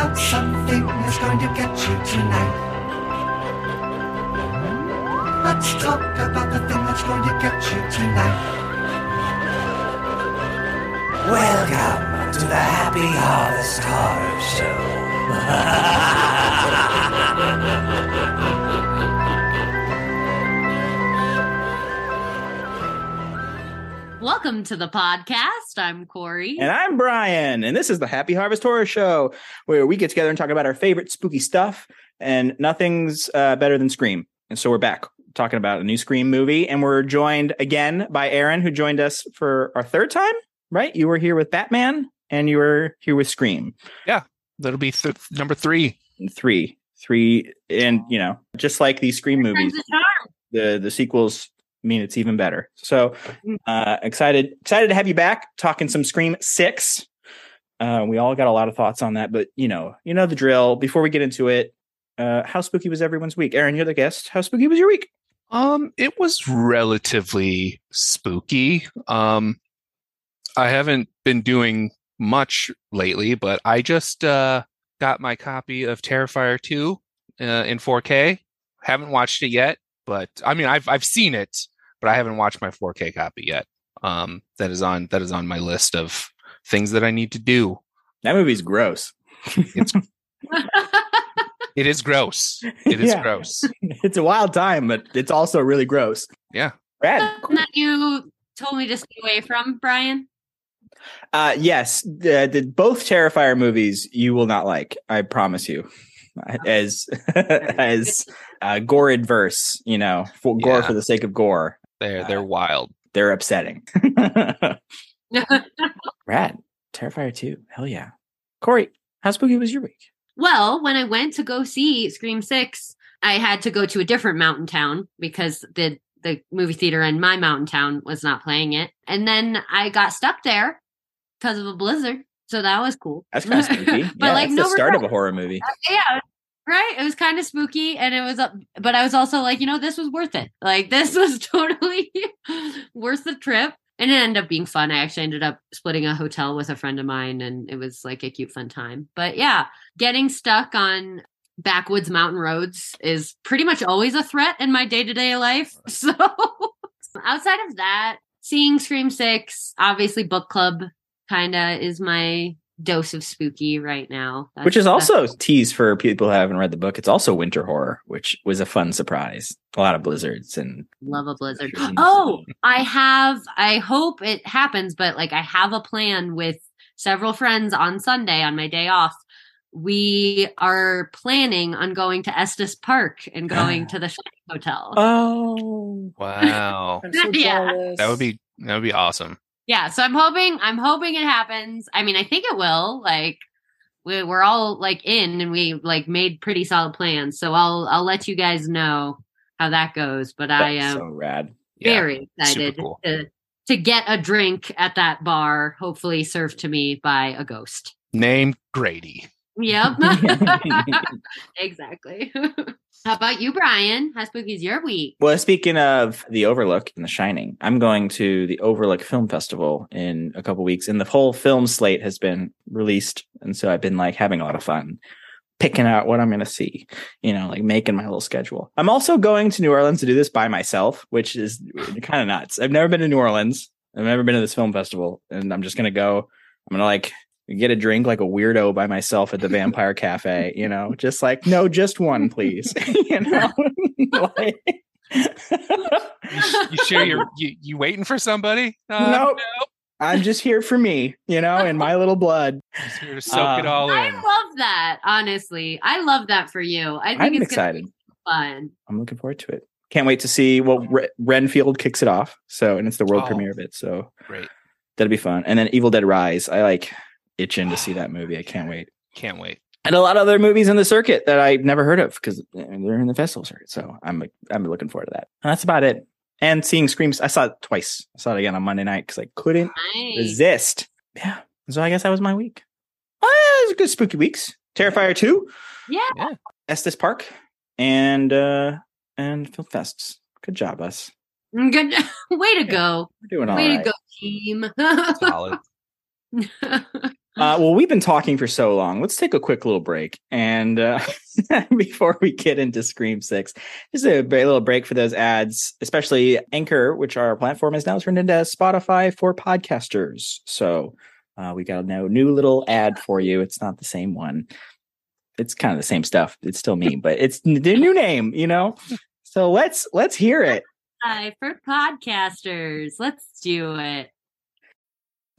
out something that's going to get you tonight. Let's talk about the thing that's going to get you tonight. Welcome to the Happy Harvest Horror Show. Welcome to the podcast. I'm Corey. And I'm Brian, and this is the Happy Harvest Horror Show, where we get together and talk about our favorite spooky stuff. And nothing's uh, better than Scream. And so we're back talking about a new Scream movie, and we're joined again by Aaron, who joined us for our third time. Right? You were here with Batman, and you were here with Scream. Yeah. That'll be th- number three. Three, three, and you know, just like these Scream movies, Friends of charm. the the sequels mean it's even better. So uh excited excited to have you back talking some Scream 6. Uh we all got a lot of thoughts on that, but you know, you know the drill. Before we get into it, uh how spooky was everyone's week? Aaron, you're the guest. How spooky was your week? Um, it was relatively spooky. Um, I haven't been doing much lately, but I just uh got my copy of Terrifier 2 uh, in 4K. Haven't watched it yet, but I mean I've I've seen it, but I haven't watched my 4K copy yet. Um, that is on that is on my list of things that I need to do. That movie's gross. It is it is gross. It is Yeah. gross. It's a wild time, but it's also really gross. Yeah. Brad. that you told me to stay away from, Brian. Uh yes, the, the both Terrifier movies you will not like. I promise you. As as uh gore adverse, you know, for gore for the sake of gore. They're they're uh, wild. They're upsetting. Rad. Terrifier 2. Hell yeah. Corey, how spooky was your week? well, when I went to go see Scream 6, I had to go to a different mountain town because the the movie theater in my mountain town was not playing it. And then I got stuck there because of a blizzard. So that was cool. That's kind of spooky. But, yeah, like, that's no the start of a horror movie. Uh, yeah right? It was kind of spooky and it was up but i was also like you know this was worth it. Like this was totally worth the trip. And it ended up being fun. I actually ended up splitting a hotel with a friend of mine and it was like a cute fun time. But yeah getting stuck on backwoods mountain roads is pretty much always a threat in my day-to-day life. So outside of that seeing scream 6 obviously book club kind of is my dose of spooky right now Which is also tease for people who haven't read the book. It's also winter horror, which was a fun surprise. A lot of blizzards and Love a blizzard. Oh, I have, I hope it happens, but like I have a plan with several friends on Sunday on my day off. We are planning on going to Estes Park and going to the Shining Hotel. Oh, Wow. I'm so Yeah. jealous. That would be that would be awesome. Yeah, so I'm hoping, I'm hoping it happens. I mean, I think it will. Like, we, we're all like in and we like made pretty solid plans. So I'll, I'll let you guys know how that goes. But I am so rad. Yeah. very excited cool. to to get a drink at that bar, hopefully served to me by a ghost. Named Grady. Yep. exactly. How about you, Brian? How spooky is your week? Well, speaking of the Overlook and The Shining, I'm going to the Overlook Film Festival in a couple weeks, and the whole film slate has been released, and so I've been like having a lot of fun picking out what I'm going to see. You know, like making my little schedule. I'm also going to New Orleans to do this by myself, which is kind of nuts. I've never been to New Orleans. I've never been to this film festival, and I'm just going to go. I'm going to like get a drink like a weirdo by myself at the Vampire Cafe. You know, just like no, just one, please. you know. Like- You sure you're you, you waiting for somebody? Uh, Nope. I'm just here for me, you know, and my little blood. Just here to soak it Uh, all I love that, honestly. I love that for you. I think I'm it's excited. be fun. I'm looking forward to it. Can't wait to see. Well, Re- Renfield kicks it off, so and it's the world Oh. premiere of it, so Great. that'll be fun. And then Evil Dead Rise, I like itching to see that movie. I can't wait. Can't wait. And a lot of other movies in the circuit that I've never heard of because they're in the festival circuit. So I'm I'm looking forward to that. And that's about it. And seeing Screams, I saw it twice. I saw it again on Monday night because I couldn't Nice. resist. Yeah. So I guess that was my week. Oh, it was a good spooky weeks. Terrifier 2, Yeah. Estes Park, and uh and Film Fests. Good job, us. Good. Way to go. We're doing all Way right. to go, team. Solid. Uh, well, we've been talking for so long. Let's take a quick little break. And uh, before we get into Scream 6, just a little break for those ads, especially Anchor, which our platform is now turned into Spotify for podcasters. So uh, we got a new little ad for you. It's not the same one. It's kind of the same stuff. It's still me, but it's the new name, you know? So let's let's hear it. For podcasters. Let's do it.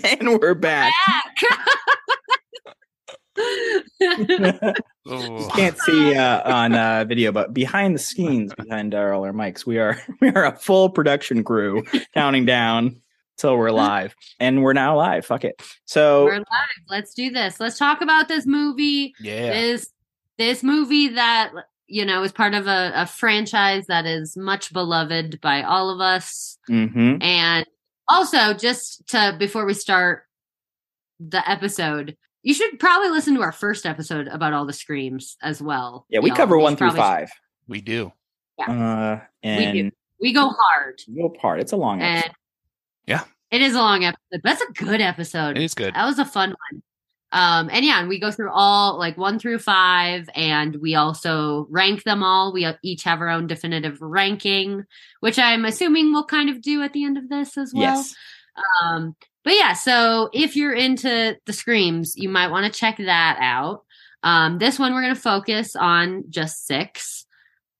And we're back. Oh. can't see uh, on uh, video, but behind the scenes, behind our, all our mics, we are we are a full production crew counting down till we're live, and we're now live. Fuck it. So We're live. Let's do this. Let's talk about this movie. Yeah. This this movie that you know is part of a, a franchise that is much beloved by all of us. mhm. And also, just to before we start the episode, you should probably listen to our first episode about all the screams as well. yeah, we y'all. cover one through probably- five, We do. uh, We and do. We go hard, We go part. It's a long and episode. Yeah. it is a long episode. But that's a good episode. It is good. That was a fun one. Um, and yeah, and we go through all like one through five, and we also rank them all. We each have our own definitive ranking, which I'm assuming we'll kind of do at the end of this as well. yes, Um, but yeah, so if you're into the screams, you might want to check that out. Um, this one we're going to focus on just six,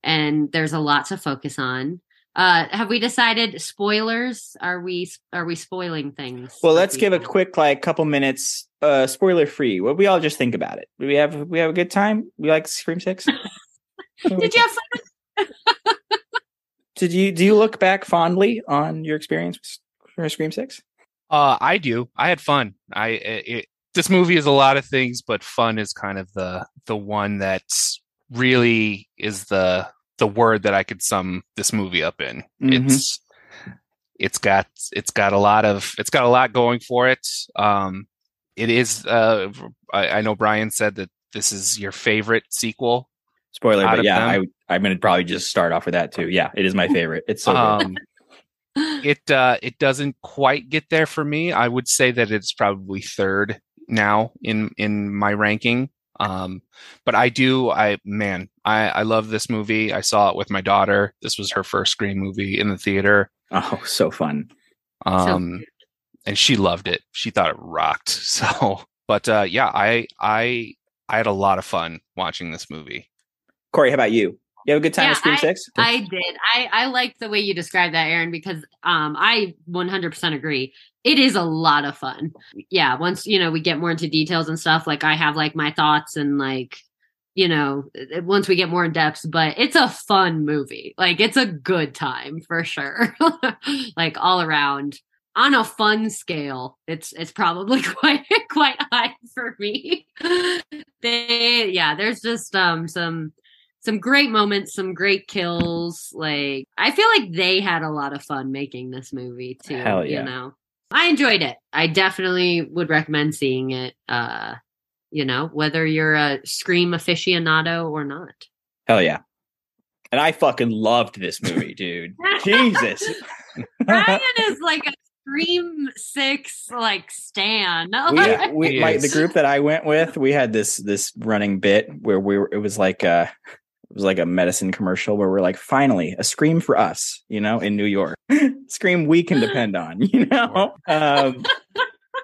and there's a lot to focus on. Uh, have we decided spoilers? Are we are we spoiling things? Well, let's give a quick like couple minutes, uh, spoiler free. What we all just think about it. We have we have a good time? We like Scream Six. Did you have fun? Did you do you look back fondly on your experience for Scream Six? Uh, I do. I had fun. I it, this movie is a lot of things, but fun is kind of the the one that's really is the the word that I could sum this movie up in. Mhm. It's it's got it's got a lot of it's got a lot going for it. Um, it is. Uh, I, I know Brian said that this is your favorite sequel. Spoiler, but yeah, them. I I'm gonna probably just start off with that too. Yeah, it is my favorite. It's so good. Um, it uh, it doesn't quite get there for me. I would say that it's probably third now in in my ranking. Um, but I do. I man, I I love this movie. I saw it with my daughter. This was her first screen movie in the theater. Oh, so fun. Um, and she loved it. She thought it rocked. So, but uh, yeah, I I I had a lot of fun watching this movie. Corey, how about you? You have a good time Yeah, with Scream Six? I did. I I like the way you described that, Aaron, because um I 100% agree. It is a lot of fun. Yeah, once you know we get more into details and stuff, like I have like my thoughts and like you know once we get more in depth, but it's a fun movie. Like it's a good time for sure. like all around on a fun scale, it's it's probably quite quite high for me. they yeah, there's just um some some great moments, some great kills. Like I feel like they had a lot of fun making this movie too. Hell yeah. You know, I enjoyed it. I definitely would recommend seeing it. Uh, you know, whether you're a Scream aficionado or not. Hell yeah. And I fucking loved this movie, dude. Jesus. Ryan is like a Scream Six like stan. we, Like, we He like the group that I went with, we had this this running bit where we were it was like a it was like a medicine commercial where we're like, finally, a scream for us, you know, in New York. scream we can depend on, you know? Um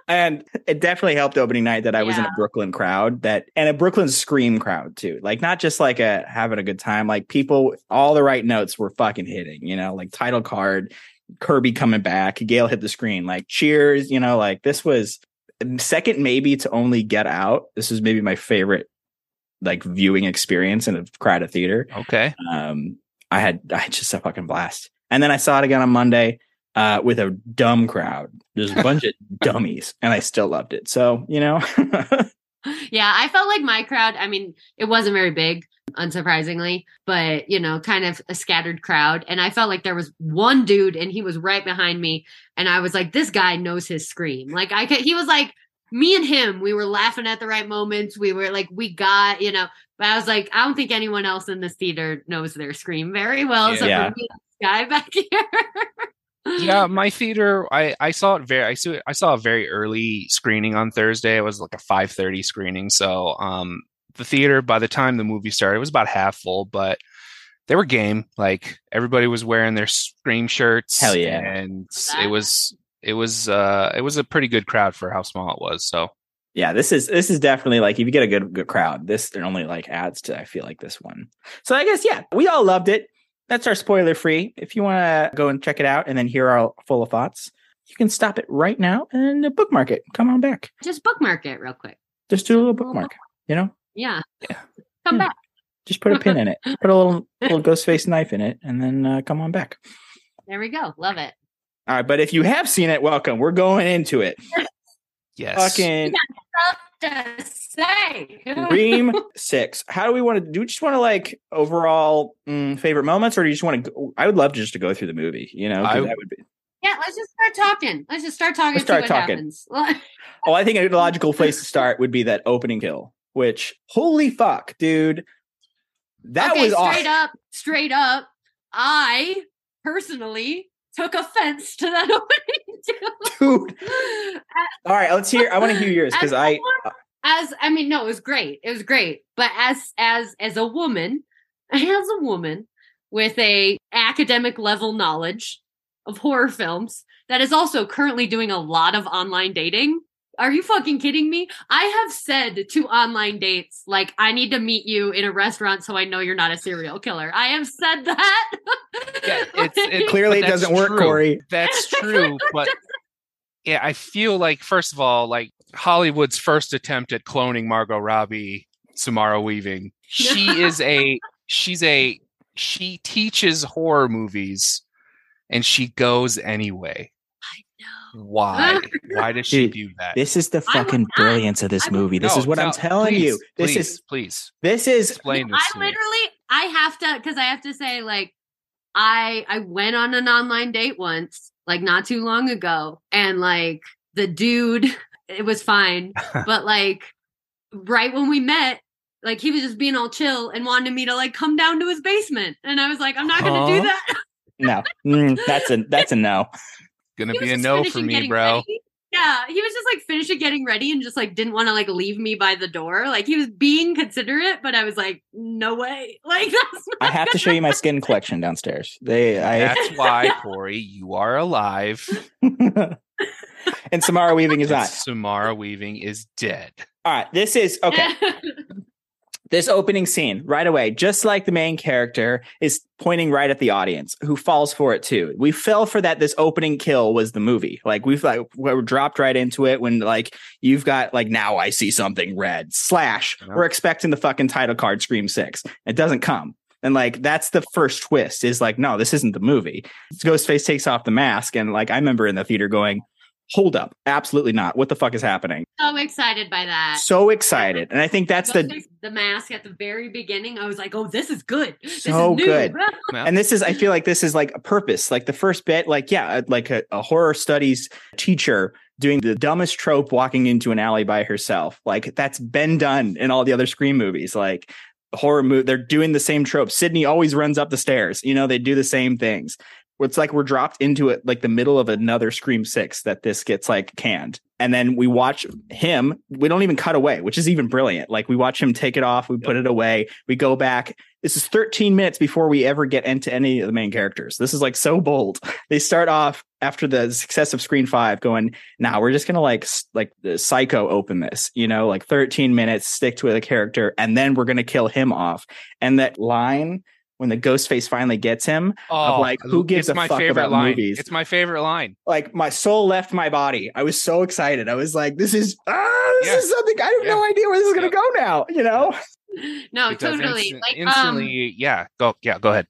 and it definitely helped opening night that I was in a Brooklyn crowd that and a Brooklyn scream crowd too. Like not just like a having a good time, like people all the right notes were fucking hitting, you know, like title card, Kirby coming back, Gail hit the screen, like cheers, you know, like this was second maybe to only get out. This is maybe my favorite like viewing experience in a crowded theater. Okay. Um I had I had just a fucking blast. And then I saw it again on Monday. uh, with a dumb crowd. There's a bunch of dummies, and I still loved it. So you know, yeah, I felt like my crowd, I mean, it wasn't very big, unsurprisingly, but you know, kind of a scattered crowd. And I felt like there was one dude and he was right behind me. And I was like, this guy knows his scream. Like I could he was like me and him, we were laughing at the right moments. We were like, we got, you know, but I was like, I don't think anyone else in this theater knows their scream very well. Yeah. So Yeah. for me, this guy back here. yeah my theater i i saw it very i saw i saw a very early screening on thursday it was like a 5.30 screening so um the theater by the time the movie started it was about half full but they were game like everybody was wearing their scream shirts Hell yeah. and That- it was it was uh it was a pretty good crowd for how small it was so yeah, this is this is definitely like if you get a good good crowd, this it only like adds to I feel like this one. So I guess yeah, we all loved it. That's our spoiler free. If you want to go and check it out and then hear our full of thoughts, you can stop it right now and bookmark it. Come on back. Just bookmark it real quick. Just do a little bookmark. You know, Yeah. Yeah. Come Yeah. back. just put a pin in it. Put a little little ghost face knife in it, and then uh, come on back. There we go. Love it. All right, but if you have seen it, welcome. We're going into it. yes Fucking To say. Dream Six. How do we want to do? We just want to like overall mm, favorite moments, or do you just want to? Go, I would love just to go through the movie. You know, I- that would be. Yeah, let's just start talking. Let's just start talking. Let's start talking. happens. Oh, I think a logical place to start would be that opening kill. Which holy fuck, dude, that okay, was straight awesome. up, straight up. I personally took offense to that opening. dude. All right, let's hear. I want to hear yours because I. Uh as I mean, no, it was great. It was great. But as as as a woman, as a woman with a academic level knowledge of horror films that is also currently doing a lot of online dating. Are you fucking kidding me? I have said to online dates, like, I need to meet you in a restaurant so I know you're not a serial killer. I have said that. Yeah, it's- it's Clearly, it doesn't work, true. Corey. That's true, but yeah, I feel like first of all, like Hollywood's first attempt at cloning Margot Robbie, Samara Weaving. She is a she's a she teaches horror movies and she goes anyway. Why? Why does she Dude, do that? This is the fucking brilliance of this I movie. This No, is what I'm telling please, you. This please, is please this is explain this I to me. literally I have to because I have to say like I I went on an online date once like not too long ago and like the dude it was fine but like right when we met like he was just being all chill and wanted me to like come down to his basement and I was like I'm not gonna do that no. Mm, that's a that's a no. Gonna be a no for me, bro. ready. Yeah, he was just like finishing getting ready and just like didn't want to like leave me by the door. Like he was being considerate, but I was like, no way. Like that's not I have to show you my skin collection downstairs. They I That's why, Corey, you are alive. and Samara Weaving is and not. Samara Weaving is dead. All right, this is okay. this opening scene right away, just like the main character is pointing right at the audience who falls for it too. We fell for that. This opening kill was the movie. Like we've like we're dropped right into it when like you've got like now I see something red slash. Yeah. We're expecting the fucking title card Scream Six. It doesn't come. And like that's the first twist is like, no, this isn't the movie. Ghostface takes off the mask, and like I remember in the theater going, Hold up, absolutely not. What the fuck is happening? so excited by that. So excited. And I think that's the the mask at the very beginning. I was like, oh, this is good. This So is new. good. And this is i feel like this is like a purpose like the first bit like yeah like a, a horror studies teacher doing the dumbest trope walking into an alley by herself like that's been done in all the other scream movies like horror movie they're doing the same trope sidney always runs up the stairs you know they do the same things it's like we're dropped into it like the middle of another scream six that this gets like canned and then we watch him we don't even cut away which is even brilliant like we watch him take it off we put it away we go back this is 13 minutes before we ever get into any of the main characters. This is like so bold. They start off after the success of Scream 5 going, now we're just going to like like the psycho open this, you know, like 13 minutes stick to a character and then we're going to kill him off. And that line when the ghost face finally gets him, oh, like, who gives it's a my fuck favorite about line. movies? It's my favorite line. like my soul left my body. I was so excited. I was like, this is ah, this Yeah. is something I have Yeah. no idea where this is going to Yep. go now, you know? no, because totally. instant- like, um, instantly, yeah. Go, yeah. Go ahead.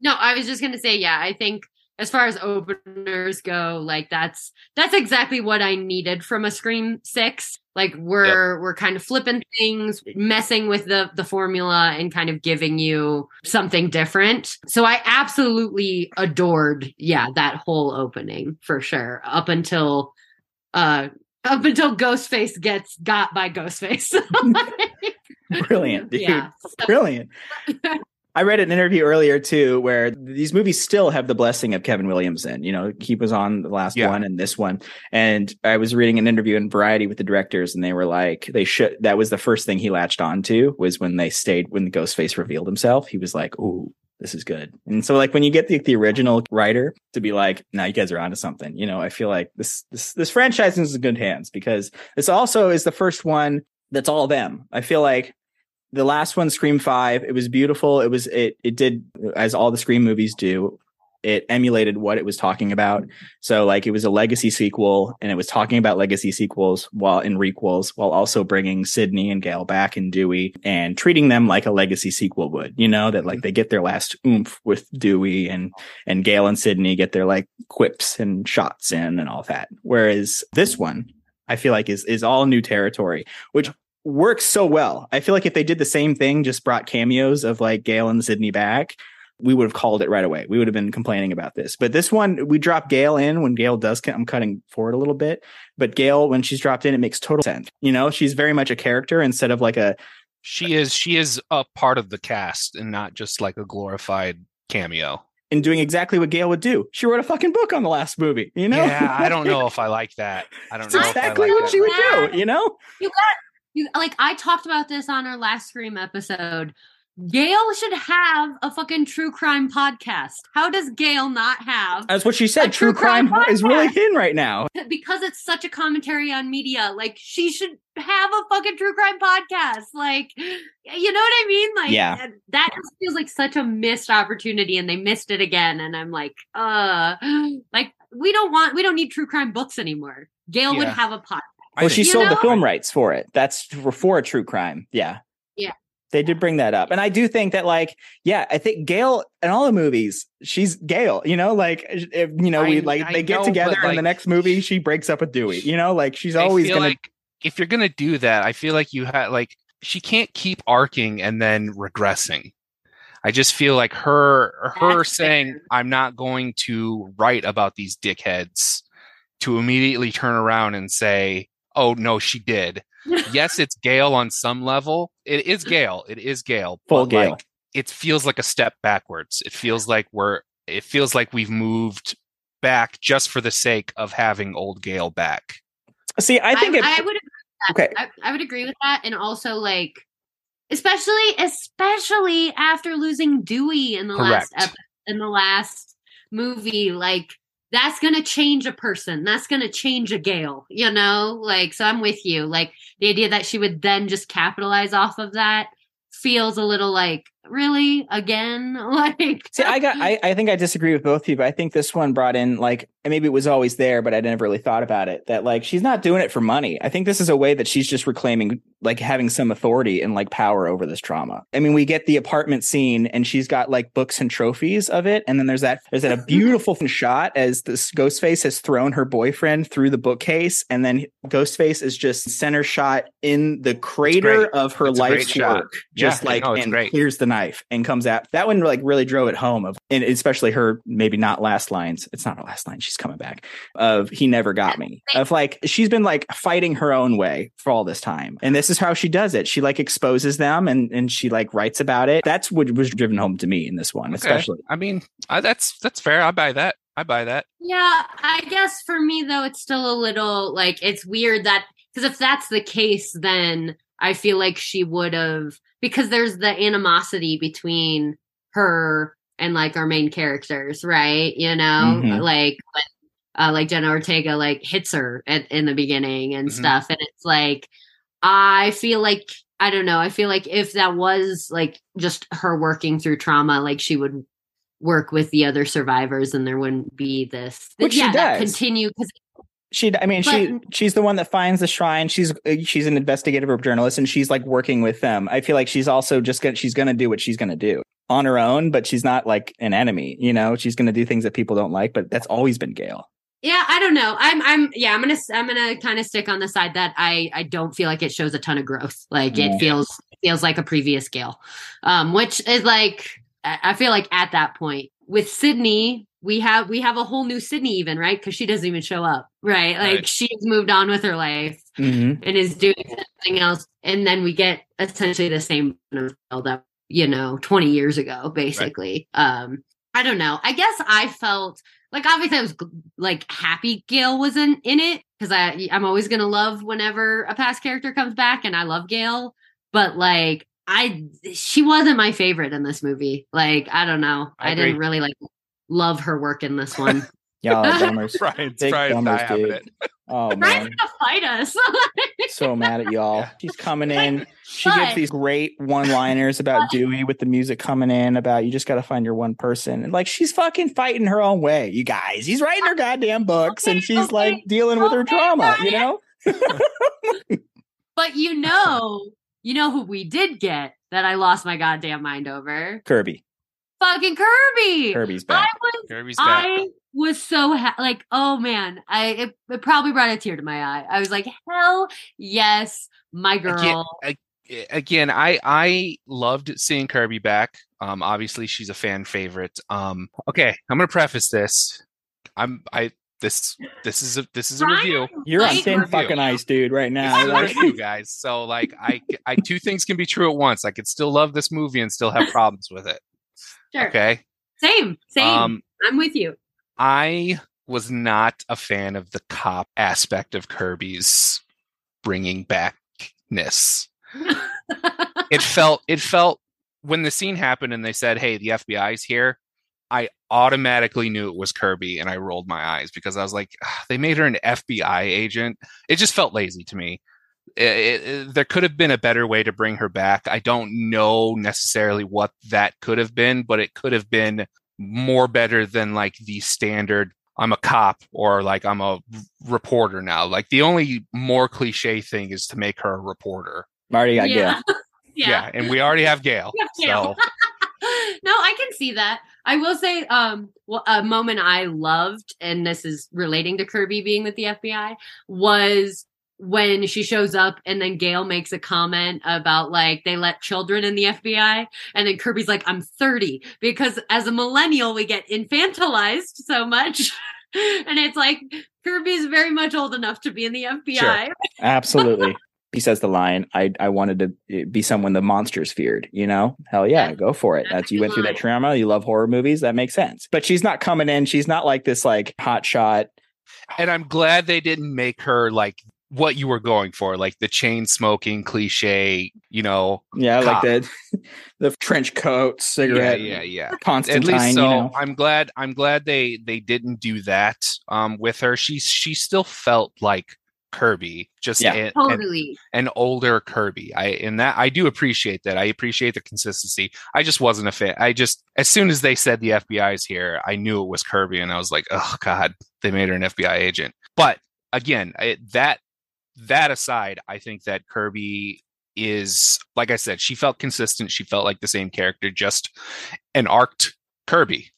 No, I was just gonna say, yeah, I think as far as openers go, like that's that's exactly what I needed from a Scream Six. Like we're we're kind of flipping things, messing with the the formula, and kind of giving you something different. So I absolutely adored, yeah, that whole opening for sure. Up until uh up until Ghostface gets got by Ghostface. Brilliant, dude. Yeah. Brilliant. I read an interview earlier too where these movies still have the blessing of Kevin Williamson. You know, he was on the last Yeah. one and this one. And I was reading an interview in Variety with the directors, and they were like, they should. That was the first thing he latched on to was when they stayed when the Ghostface revealed himself. He was like, "Ooh, this is good." And so, like when you get the, the original writer to be like, "Now you guys are onto something," you know, I feel like this this this franchise is in good hands because this also is the first one that's all them. I feel like the last one scream 5 it was beautiful. It was it it did as all the scream movies do it emulated what it was talking about. So like it was a legacy sequel and it was talking about legacy sequels while in requels while also bringing sidney and gail back and dewey and treating them like a legacy sequel would you know that like they get their last oomph with dewey and and gail and sidney get their like quips and shots in and all that. Whereas this one i feel like is is all new territory which works so well. I feel like if they did the same thing, just brought cameos of like Gail and Sidney back, we would have called it right away. We would have been complaining about this. But this one, we drop Gail in when Gail does. I'm cutting forward a little bit, but Gail, when she's dropped in, it makes total sense. You know, she's very much a character instead of like a She is she is a part of the cast and not just like a glorified cameo. And doing exactly what Gail would do. She wrote a fucking book on the last movie. You know, Yeah, I don't know if I like that. I don't It's know. if I exactly like what that. she would do. You know, You got you like I talked about this on our last Scream episode. Gail should have a fucking true crime podcast. How does Gail not have? that's what she said. True, true crime crime, is really in right now. Because it's such a commentary on media. Like she should have a fucking true crime podcast. Like you know what I mean? Like Yeah. that just feels like such a missed opportunity and they missed it again. And I'm like, uh like we don't want we don't need true crime books anymore. Gail would have a podcast. I Well, she sold the film rights for it. That's for, a true crime. Yeah. Yeah. They did bring that up. And I do think that, like, yeah, I think Gail in all the movies, she's Gail, you know, like, if, you know, we like, I they get together but, in the next movie, she breaks up with Dewey, you know, like, she's I always going like if you're gonna do that, I feel like you had like she can't keep arcing and then regressing. I just feel like her her That's saying fair. I'm not going to write about these dickheads to immediately turn around and say, "Oh no, she did." yes, it's Gail on some level. It is Gail. It is Gail. Full but, Gail. Like, it feels like a step backwards. It feels like we're. It feels like we've moved back just for the sake of having old Gail back. see, I think it, I would okay. I, I would agree with that and also like especially especially after losing dewey in the last ep- in the last movie like that's gonna change a person. That's gonna change a Gail you know? Like so i'm with you. Like the idea that she would then just capitalize off of that feels a little like really again like See, I got. I, I think I disagree with both of you. But I think this one brought in like maybe it was always there, but I never really thought about it. That like she's not doing it for money. I think this is a way that she's just reclaiming like having some authority and like power over this trauma. I mean, we get the apartment scene, and she's got like books and trophies of it, and then there's that there's that a beautiful shot as this Ghostface has thrown her boyfriend through the bookcase, and then Ghostface is just center shot in the crater of her It's life's work, just Yeah, like no, and great. clears the knife and comes out. That one like really drove it home of, and especially her maybe not last lines. It's not her last line. She's coming back of he never got me. Of like she's been like fighting her own way for all this time, and this is how she does it. She like exposes them and and she like writes about it. That's what was driven home to me in this one, Okay. especially. I mean, I, that's that's fair. I buy that. I buy that. Yeah, I guess for me though, it's still a little like it's weird that because if that's the case, then I feel like she would have because there's the animosity between her and like our main characters, right? You know, Mhm. like when, uh, like Jenna Ortega like hits her at, in the beginning and Mhm. stuff, and it's like I feel like I don't know. I feel like if that was like just her working through trauma, like she would work with the other survivors and there wouldn't be this Which she yeah that does. continue because She, I mean, she she's the one that finds the shrine. She's she's an investigative journalist, and she's like working with them. I feel like she's also just gonna she's gonna do what she's gonna do. on her own, but she's not like an enemy. You know, she's going to do things that people don't like, but that's always been Gail. Yeah, I don't know. I'm I'm yeah, I'm gonna I'm gonna kind of stick on the side that I I don't feel like it shows a ton of growth. Like it feels feels like a previous Gail, um, which is like I feel like at that point with Sidney we have we have a whole new Sidney even right? Because she doesn't even show up right? Like Right. she's moved on with her life Mm-hmm. and is doing something else and then we get essentially the same build up you know 20 years ago basically. Um i don't know. I guess i felt like obviously i was like happy gail was in in it because i i'm always gonna love whenever a past character comes back and i love gail but like i she wasn't my favorite in this movie. Like i don't know. I i, didn't really like love her work in this one Y'all are bummers. Brian's, Big Brian's bummers, dude. it. Oh Brian's man, gonna fight us so mad at y'all. Yeah. She's coming in. She gets But- these great one-liners about Dewey with the music coming in about you just got to find your one person. And like she's fucking fighting her own way, you guys. He's writing her goddamn books and she's okay, like dealing with her okay, trauma, you know? But you know, you know who we did get that I lost my goddamn mind over? Kirby. Fucking Kirby. Kirby's I back. was Kirby's back. I was so ha- like, oh man, I it, it probably brought a tear to my eye. I was like, hell yes, my Again, girl. I- again, I I loved seeing Kirby back. Um, obviously she's a fan favorite. Um, okay, I'm gonna preface this. I'm I this this is a this is a Brian, review. You're on thin fucking ice, dude, right now. is a Like, review, guys. So like I I two things can be true at once. I could still love this movie and still have problems with it. Sure. Okay. Same, same. Um, I'm with you. I was not a fan of the cop aspect of Kirby's bringing backness. It felt it felt when the scene happened and they said, "Hey, the FBI's here." I automatically knew it was Kirby and I rolled my eyes because I was like, "Ah, they made her an FBI agent. It just felt lazy to me. It- it- it- there could have been a better way to bring her back. I don't know necessarily what that could have been, but it could have been more better than like the standard I'm a cop or like I'm a reporter now. Like the only more cliche thing is to make her a reporter. Marty got yeah. Gail. Yeah, and we already have Gail. We have Gail. So no, I can see that. I will say, um, well, a moment I loved, and this is relating to Kirby being with the FBI, was when she shows up and then Gail makes a comment about like they let children in the FBI, and then Kirby's like, "I'm 30," because as a millennial we get infantilized so much, and it's like Kirby's very much old enough to be in the FBI. Absolutely. he says the line, I, I wanted to eh, be someone the monsters feared, you know? Hell yeah, Yeah. go for it. That's That's you good went through that trauma, you love horror movies, that makes sense. But she's not coming in, she's not like this like hot shot. and I'm glad they didn't make her like what you were going for, like the chain smoking cliche, you know. Yeah, Cop. like the the trench coat, cigarette, Yeah, yeah, yeah. Constantine, At least so you know. I'm glad I'm glad they they didn't do that um with her. She she still felt like Kirby, just Yeah. an, an, Totally. an older Kirby. I and that I do appreciate that. I appreciate the consistency. I just wasn't a fan. I just as soon as they said the FBI is here, I knew it was Kirby, and I was like, oh god, they made her an FBI agent. But again, I, that that aside, I think that Kirby is like I said, she felt consistent. She felt like the same character, just an arced Kirby.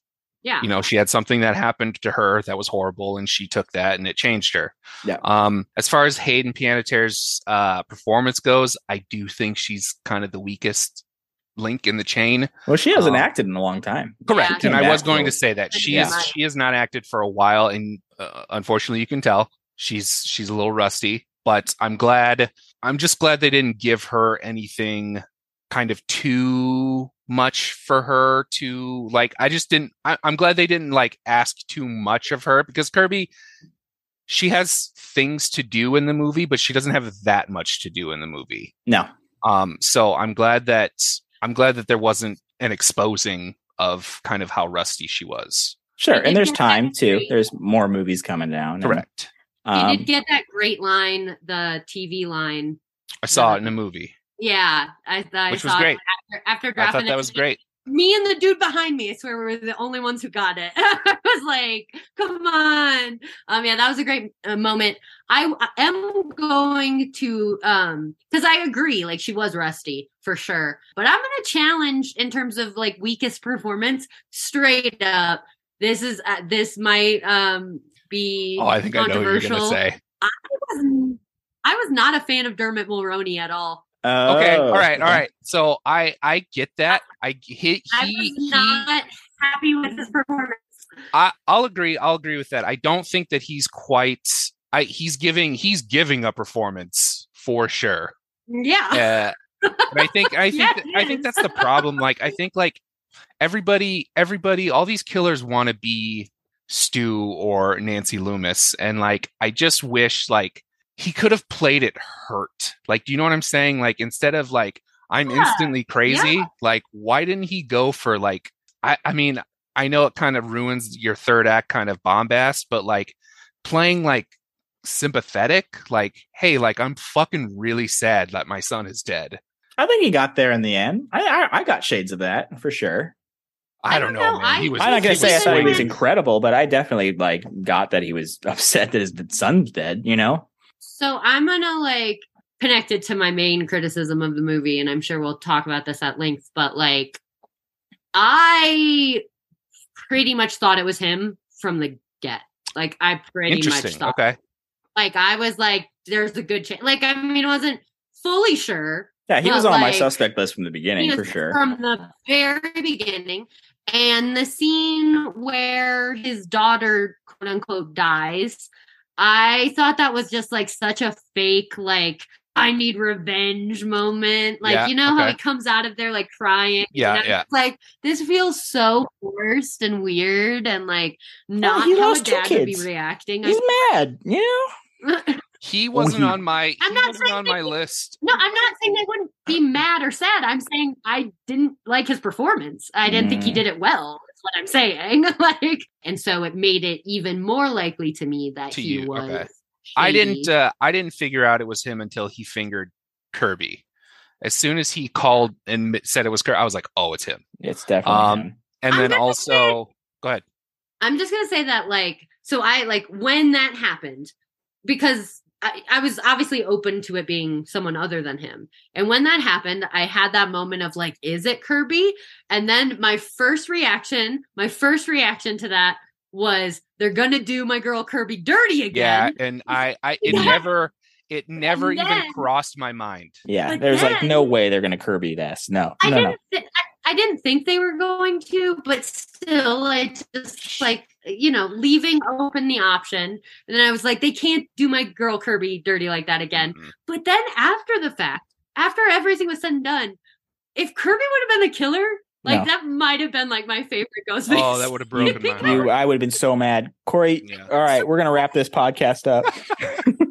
Yeah. You know, she had something that happened to her that was horrible, and she took that and it changed her. Yeah. Um, as far as Hayden Panettiere's uh, performance goes, I do think she's kind of the weakest link in the chain. Well, she hasn't Um, acted in a long time. Correct, Yeah. and I was going to say that she Yeah. is she has not acted for a while, and uh, unfortunately, you can tell she's she's a little rusty. But I'm glad. I'm just glad they didn't give her anything kind of too much for her to like. I just didn't. I, I'm glad they didn't like ask too much of her because Kirby, she has things to do in the movie, but she doesn't have that much to do in the movie. No. Um, so I'm glad that I'm glad that there wasn't an exposing of kind of how rusty she was. Sure. And there's time too. There's more movies coming down. and, Correct. You Um, did get that great line, the TV line. I saw it in a movie. Yeah, I, I Which saw was great. after, after I thought it that was great. me and the dude behind me, I swear we were the only ones who got it. I was like, come on. Um, yeah, that was a great uh, moment. I, I am going to, um, cause I agree, like she was rusty for sure, but I'm going to challenge in terms of like weakest performance straight up. This is, uh, this might, um, be Oh, I think I know what you're gonna say. I was, I was not a fan of Dermot Mulroney at all. Okay, Oh, all right, all okay. right. So I I get that. I he I he, was he not happy with his performance. I, I'll agree. I'll agree with that. I don't think that he's quite. I he's giving he's giving a performance for sure. Yeah. Uh, but I think I think Yeah, that- I think that's the problem. Like I think like everybody everybody all these killers want to be Stu or Nancy Loomis, and like I just wish like he could have played it hurt. Like, do you know what I'm saying? Like instead of like I'm Yeah, instantly crazy, like why didn't he go for like I I mean I know it kind of ruins your third act kind of bombast, but like playing like sympathetic, like, hey, like I'm fucking really sad that my son is dead. I think he got there in the end. I I, I got shades of that for sure. I, I don't don't know, know, man. I- he was. I'm not gonna say I thought he was incredible, but I definitely like got that he was upset that his son's dead. You know, So I'm gonna like connect it to my main criticism of the movie, and I'm sure we'll talk about this at length. But like, I pretty much thought it was him from the get. Like, I pretty much Interesting. thought. Okay. Like, I was like, "There's a good chance." Like, I mean, I wasn't fully sure, yeah, he was on my suspect list from the beginning for sure. from the very beginning. And the scene where his daughter, quote unquote, dies, I thought that was just like such a fake, like, I need revenge moment. Like, Yeah, you know how he comes out of there like crying? Yeah, and yeah. Like, this feels so forced and weird and like not he how a dad would be reacting. He's mad. You know, He wasn't on my. I'm he not wasn't on my he- list. No, I'm not saying they wouldn't be mad or sad. I'm saying I didn't like his performance. I didn't think he Mm. did it well. That's what I'm saying. like, and so it made it even more likely to me that To he you, was. okay. I didn't. Uh, I didn't figure out it was him until he fingered Kirby. As soon as he called and said it was Kirby, I was like, "Oh, it's him." it's definitely Um, him. And I'm then gonna also, go ahead. I'm just gonna say that, like, so I like when that happened because I, I was obviously open to it being someone other than him. And when that happened, I had that moment of like, is it Kirby? And then my first reaction, my first reaction to that was they're gonna do my girl Kirby dirty again. Yeah, and I, I, it Yeah. never, it never even crossed my mind. Yeah, but there's like no way they're gonna Kirby this. No, I no, no. didn't. thi- I, I didn't think they were going to, but still, I just like you know leaving open the option. And then I was like, they can't do my girl Kirby dirty like that again. Mhm. But then after the fact, after everything was said and done, if Kirby would have been the killer, like No. that might have been like my favorite Ghostface. Oh, that would have broken my heart. You, I would have been so mad, Corey. Yeah. All right, we're gonna wrap this podcast up.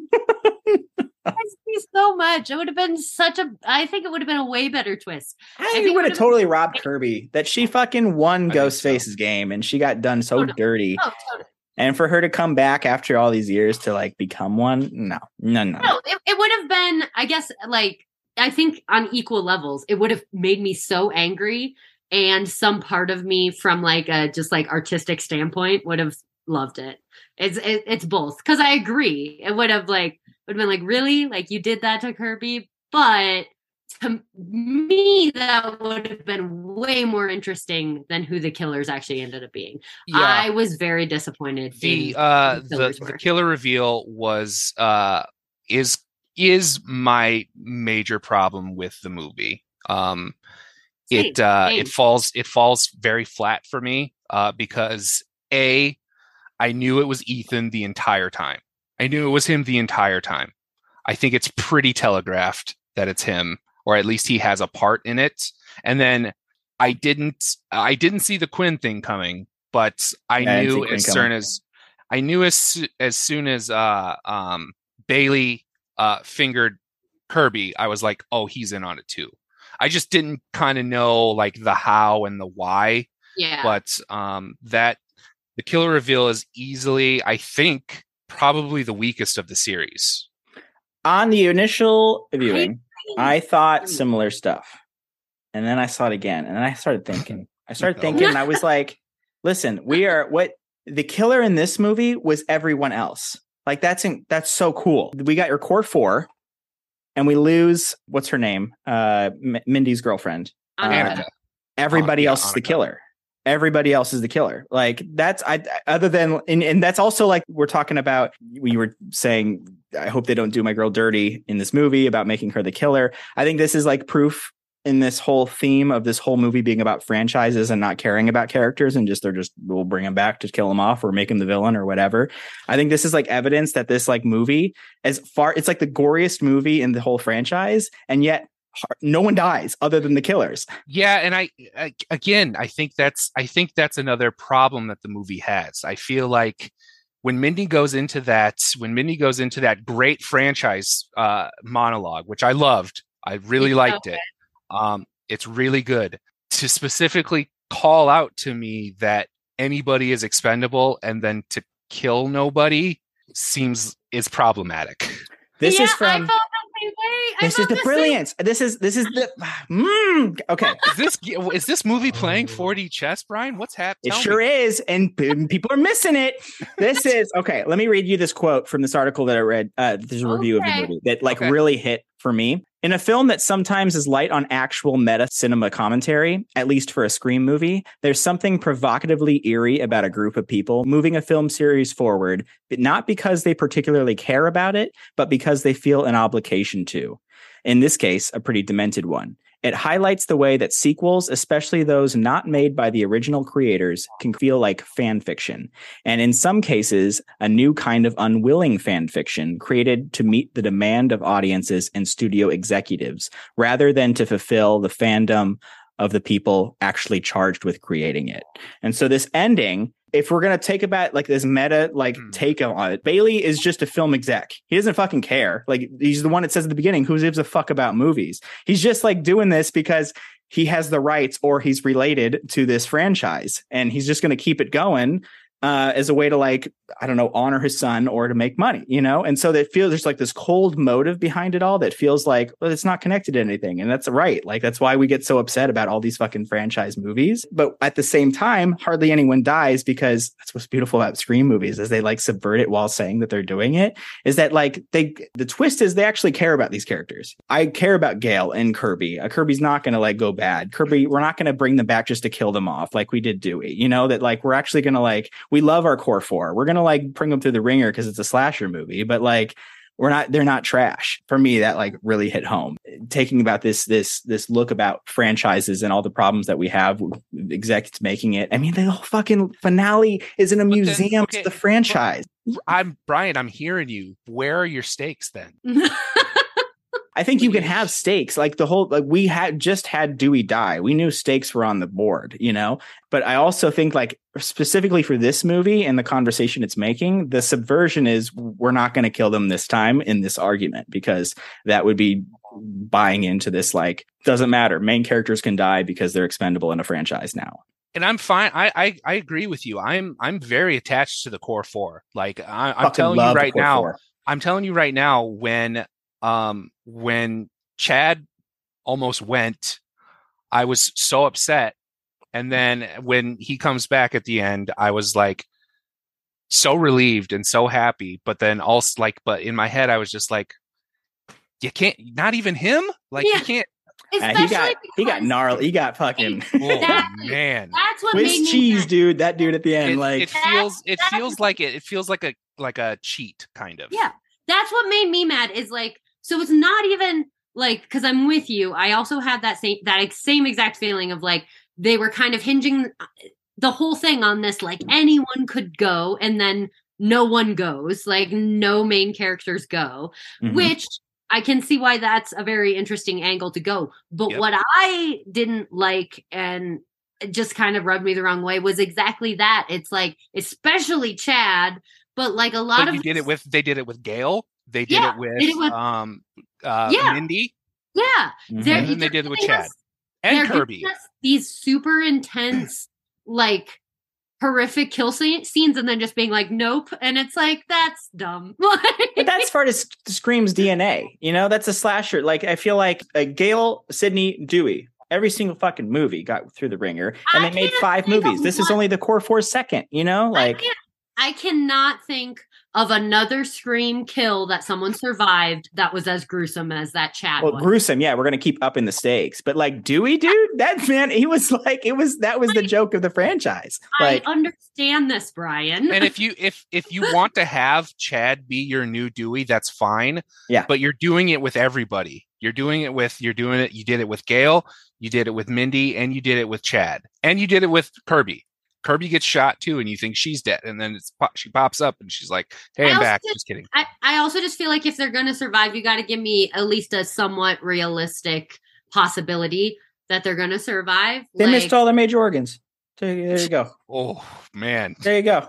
I see so much. It would have been such a. I think it would have been a way better twist. I, think would have would've- totally robbed Kirby. That she fucking won I think so. Ghostface's game, and she got done so Oh, no. dirty. Oh, totally. And for her to come back after all these years to like become one, no, no, no. No, it, it would have been, I guess, like, I think on equal levels, it would have made me so angry. And some part of me, from like a just like artistic standpoint, would have loved it. It's it, it's both because I agree. It would have like would have been like really like you did that to Kirby, but to me that would have been way more interesting than who the killers actually ended up being. Yeah. I was very disappointed. the uh the the, killers the were. killer reveal was uh is is my major problem with the movie um it uh same. it falls it falls very flat for me uh because a i knew it was ethan the entire time i knew it was him the entire time i think it's pretty telegraphed that it's him or at least he has a part in it and then i didn't i didn't see the quinn thing coming but i Yeah, I didn't knew Quinn as coming. soon as I knew as as soon as uh um Bailey uh fingered Kirby, I was like, oh, he's in on it too. I just didn't kind of know like the how and the why, yeah. but um that the killer reveal is easily, I think, probably the weakest of the series. On the initial viewing, I thought similar stuff. and then I saw it again, and then I started thinking. I started thinking, and I was like, "Listen, we are what the killer in this movie was everyone else. Like that's in, that's so cool. We got your core four, and we lose what's her name, uh, M- Mindy's girlfriend. Uh. Everybody yeah, else is the killer. Everybody else is the killer. Like that's I other than and, and that's also like we're talking about we were saying I hope they don't do my girl dirty in this movie about making her the killer. I think this is like proof in this whole theme of this whole movie being about franchises and not caring about characters and just they're just we'll bring him back to kill him off or make him the villain or whatever. I think this is like evidence that this like movie as far it's like the goriest movie in the whole franchise and yet no one dies other than the killers. Yeah, and I, I again, I think that's I think that's another problem that the movie has. I feel like when Mindy goes into that, when Mindy goes into that great franchise uh, monologue, which I loved, I really It's so liked it. Um, it's really good to specifically call out to me that anybody is expendable and then to kill nobody seems is problematic. This yeah, is I from this is the same- brilliance. This is this is the mm, okay. Is this is this movie playing 4D chess, Brian? What's happening? It happening? sure is, and p- people are missing it. This is okay. Let me read you this quote from this article that I read. Uh, there's a review of the movie that like Okay. really hit for me. In a film that sometimes is light on actual meta cinema commentary, at least for a Scream movie, there's something provocatively eerie about a group of people moving a film series forward, but not because they particularly care about it, but because they feel an obligation to. In this case, a pretty demented one. It highlights the way that sequels, especially those not made by the original creators, can feel like fan fiction. And in some cases, a new kind of unwilling fan fiction created to meet the demand of audiences and studio executives rather than to fulfill the fandom of the people actually charged with creating it. And so this ending, if we're gonna take about like this meta like Hmm. take on it, Bailey is just a film exec. He doesn't fucking care. Like he's the one that says at the beginning, who gives a fuck about movies? He's just like doing this because he has the rights or he's related to this franchise and he's just gonna keep it going uh, as a way to like I don't know honor his son or to make money, you know. And so that feels there's like this cold motive behind it all that feels like well, it's not connected to anything, and that's right. Like that's why we get so upset about all these fucking franchise movies. But at the same time, hardly anyone dies because that's what's beautiful about Scream movies is they like subvert it while saying that they're doing it. Is that like they the twist is they actually care about these characters. I care about Gail and Kirby. Uh, Kirby's not going to like go bad. Kirby, we're not going to bring them back just to kill them off like we did Dewey. You know that like we're actually going to like we love our core four. We're going to like bring them through the ringer because it's a slasher movie, but like we're not they're not trash for me that like really hit home taking about this this this look about franchises and all the problems that we have with execs making it i mean the whole fucking finale is in a then, museum okay, it's the franchise I'm Brian. I'm hearing you. Where are your stakes then? I think you can have stakes. Like the whole like we had just had Dewey die. We knew stakes were on the board, you know. But I also think like specifically for this movie and the conversation it's making, the subversion is we're not going to kill them this time in this argument because that would be buying into this like doesn't matter. Main characters can die because they're expendable in a franchise now. And I'm fine. I, I I agree with you. I'm I'm very attached to the core four. Like I, I'm telling you right now. I'm telling you right now. When um when Chad almost went, I was so upset. And then when he comes back at the end, I was like so relieved and so happy. But then also like, but in my head, I was just like, you can't. Not even him. Like Yeah. you can't. Uh, Especially he got he got because gnarly. He got fucking Oh Exactly. man. That's what made me cheese, mad. dude. That dude at the end, it, like it feels it feels like it it feels like a like a cheat kind of Yeah. That's what made me mad is like so it's not even like because I'm with you. I also had that same that same exact feeling of like they were kind of hinging uh, the whole thing on this like anyone could go and then no one goes like no main characters go mhm. which I can see why that's a very interesting angle to go. But Yep. what I didn't like and just kind of rubbed me the wrong way was exactly that. It's like, especially Chad, but like a lot but of you did it with they did it with Gail they did Yeah, it with, did it with- um uh Yeah. Mindy yeah, Mhm. they're- And then they did it with Chad. us- and Kirby these super intense, like horrific kill scenes, and then just being like, nope, and it's like that's dumb. but that's part of Scream's DNA. You know, that's a slasher. Like I feel like uh, Gail, Sidney, Dewey. Every single fucking movie got through the ringer, and I they made five movies. This is only the core four second. You know, like I, can't, I cannot think of another scream kill that someone survived that was as gruesome as that Chad well, was. gruesome. Yeah, we're gonna keep upping the stakes, but like Dewey, dude, that man, he was like, it was that was the joke of the franchise. Like, I understand this, Brian. and if you if if you want to have Chad be your new Dewey, that's fine. Yeah. But you're doing it with everybody. You're doing it with you're doing it. You did it with Gail. You did it with Mindy, and you did it with Chad, and you did it with Kirby. Kirby gets shot too, and you think she's dead, and then it's pop- she pops up and she's like, "Hey, I I'm also back." did- Just kidding. I, I also just feel like if they're going to survive, you got to give me at least a somewhat realistic possibility that they're going to survive. they like, missed all their major organs. There you there you go. Oh man, There you go.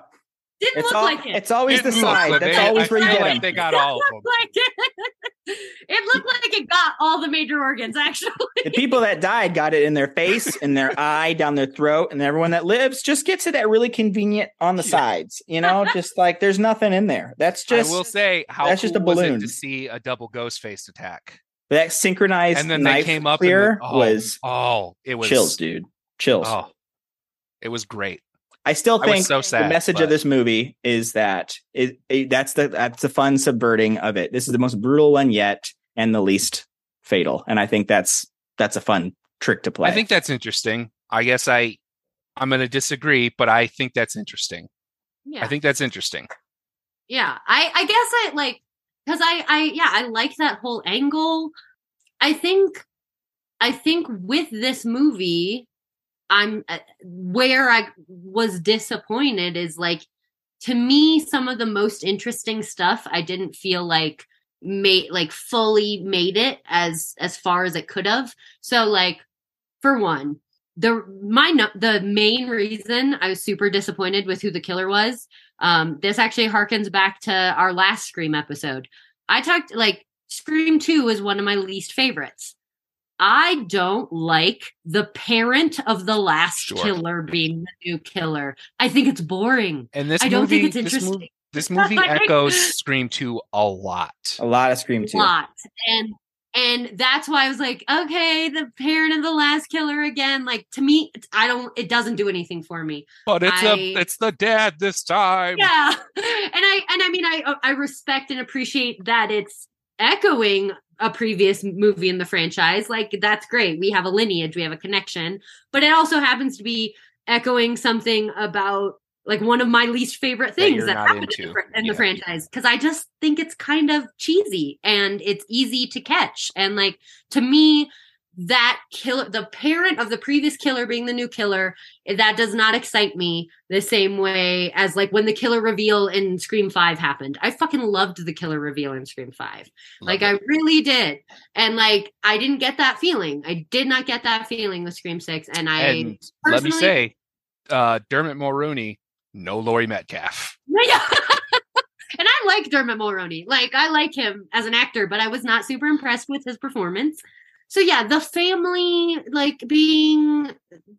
didn't It's look all, like it. it's always the Didn't look side. like That's they- always I where you get like them. They got all of them. like it. it looked like it got all the major organs, actually. The people that died got it in their face, in their eye, down their throat, and everyone that lives just gets it at really convenient on the Yeah. sides. You know, just like there's nothing in there. That's just I will say, how that's cool just a was it balloon. to see a double ghost face attack? that synchronized And then knife they came up clear and the- oh, was oh, it was chills, dude. Chills. Oh, it was great. I still I was think the message but- of this movie is that it, it that's the that's the fun subverting of it. This is the most brutal one yet and the least fatal. And I think that's that's a fun trick to play. I think that's interesting. I guess I I'm going to disagree, but I think that's interesting. Yeah. I think that's interesting. yeah i i guess i like because i i yeah i like that whole angle i think i think with this movie i'm uh, where i was disappointed is like to me some of the most interesting stuff i didn't feel like made like fully made it as as far as it could have so like for one the my the main reason i was super disappointed with who the killer was um, this actually harkens back to our last Scream episode. I talked like Scream 2 is one of my least favorites. I don't like the parent of the last Sure. killer being the new killer. I think it's boring. And this I don't movie, think it's this, mov- interesting. this movie echoes Scream 2 a lot. a lot of Scream A too. lot. And and that's why I was like, okay, the parent of the last killer again. Like to me, I don't. It doesn't do anything for me. But it's I- a it's the dad this time. yeah and i and i mean i i respect and appreciate that it's echoing a previous movie in the franchise like that's great we have a lineage we have a connection but it also happens to be echoing something about like one of my least favorite things that, not happened in, into. the, in Yeah. the franchise because i just think it's kind of cheesy and it's easy to catch and like to me that killer the parent of the previous killer being the new killer that does not excite me the same way as like when the killer reveal in Scream 5 happened. I fucking loved the killer reveal in Scream 5. Like I really did. And like I didn't get that feeling. I did not get that feeling with Scream 6 and I and let me say, uh, Dermot Mulroney, no Laurie Metcalf. and I like Dermot Mulroney. Like I like him as an actor, but I was not super impressed with his performance. So yeah, the family like being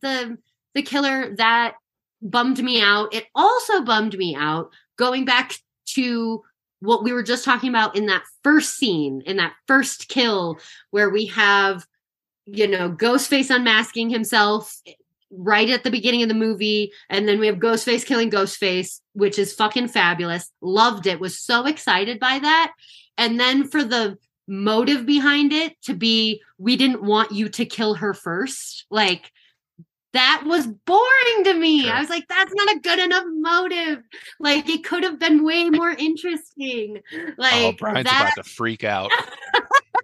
the the killer that bummed me out. It also bummed me out going back to what we were just talking about in that first scene, in that first kill where we have you know Ghostface unmasking himself eh, right at the beginning of the movie and then we have ghostface killing ghostface which is fucking fabulous loved it was so excited by that and then for the motive behind it to be we didn't want you to kill her first like that was boring to me Sure. i was like that's not a good enough motive like it could have been way more interesting oh, like oh, Brian's that about to freak out.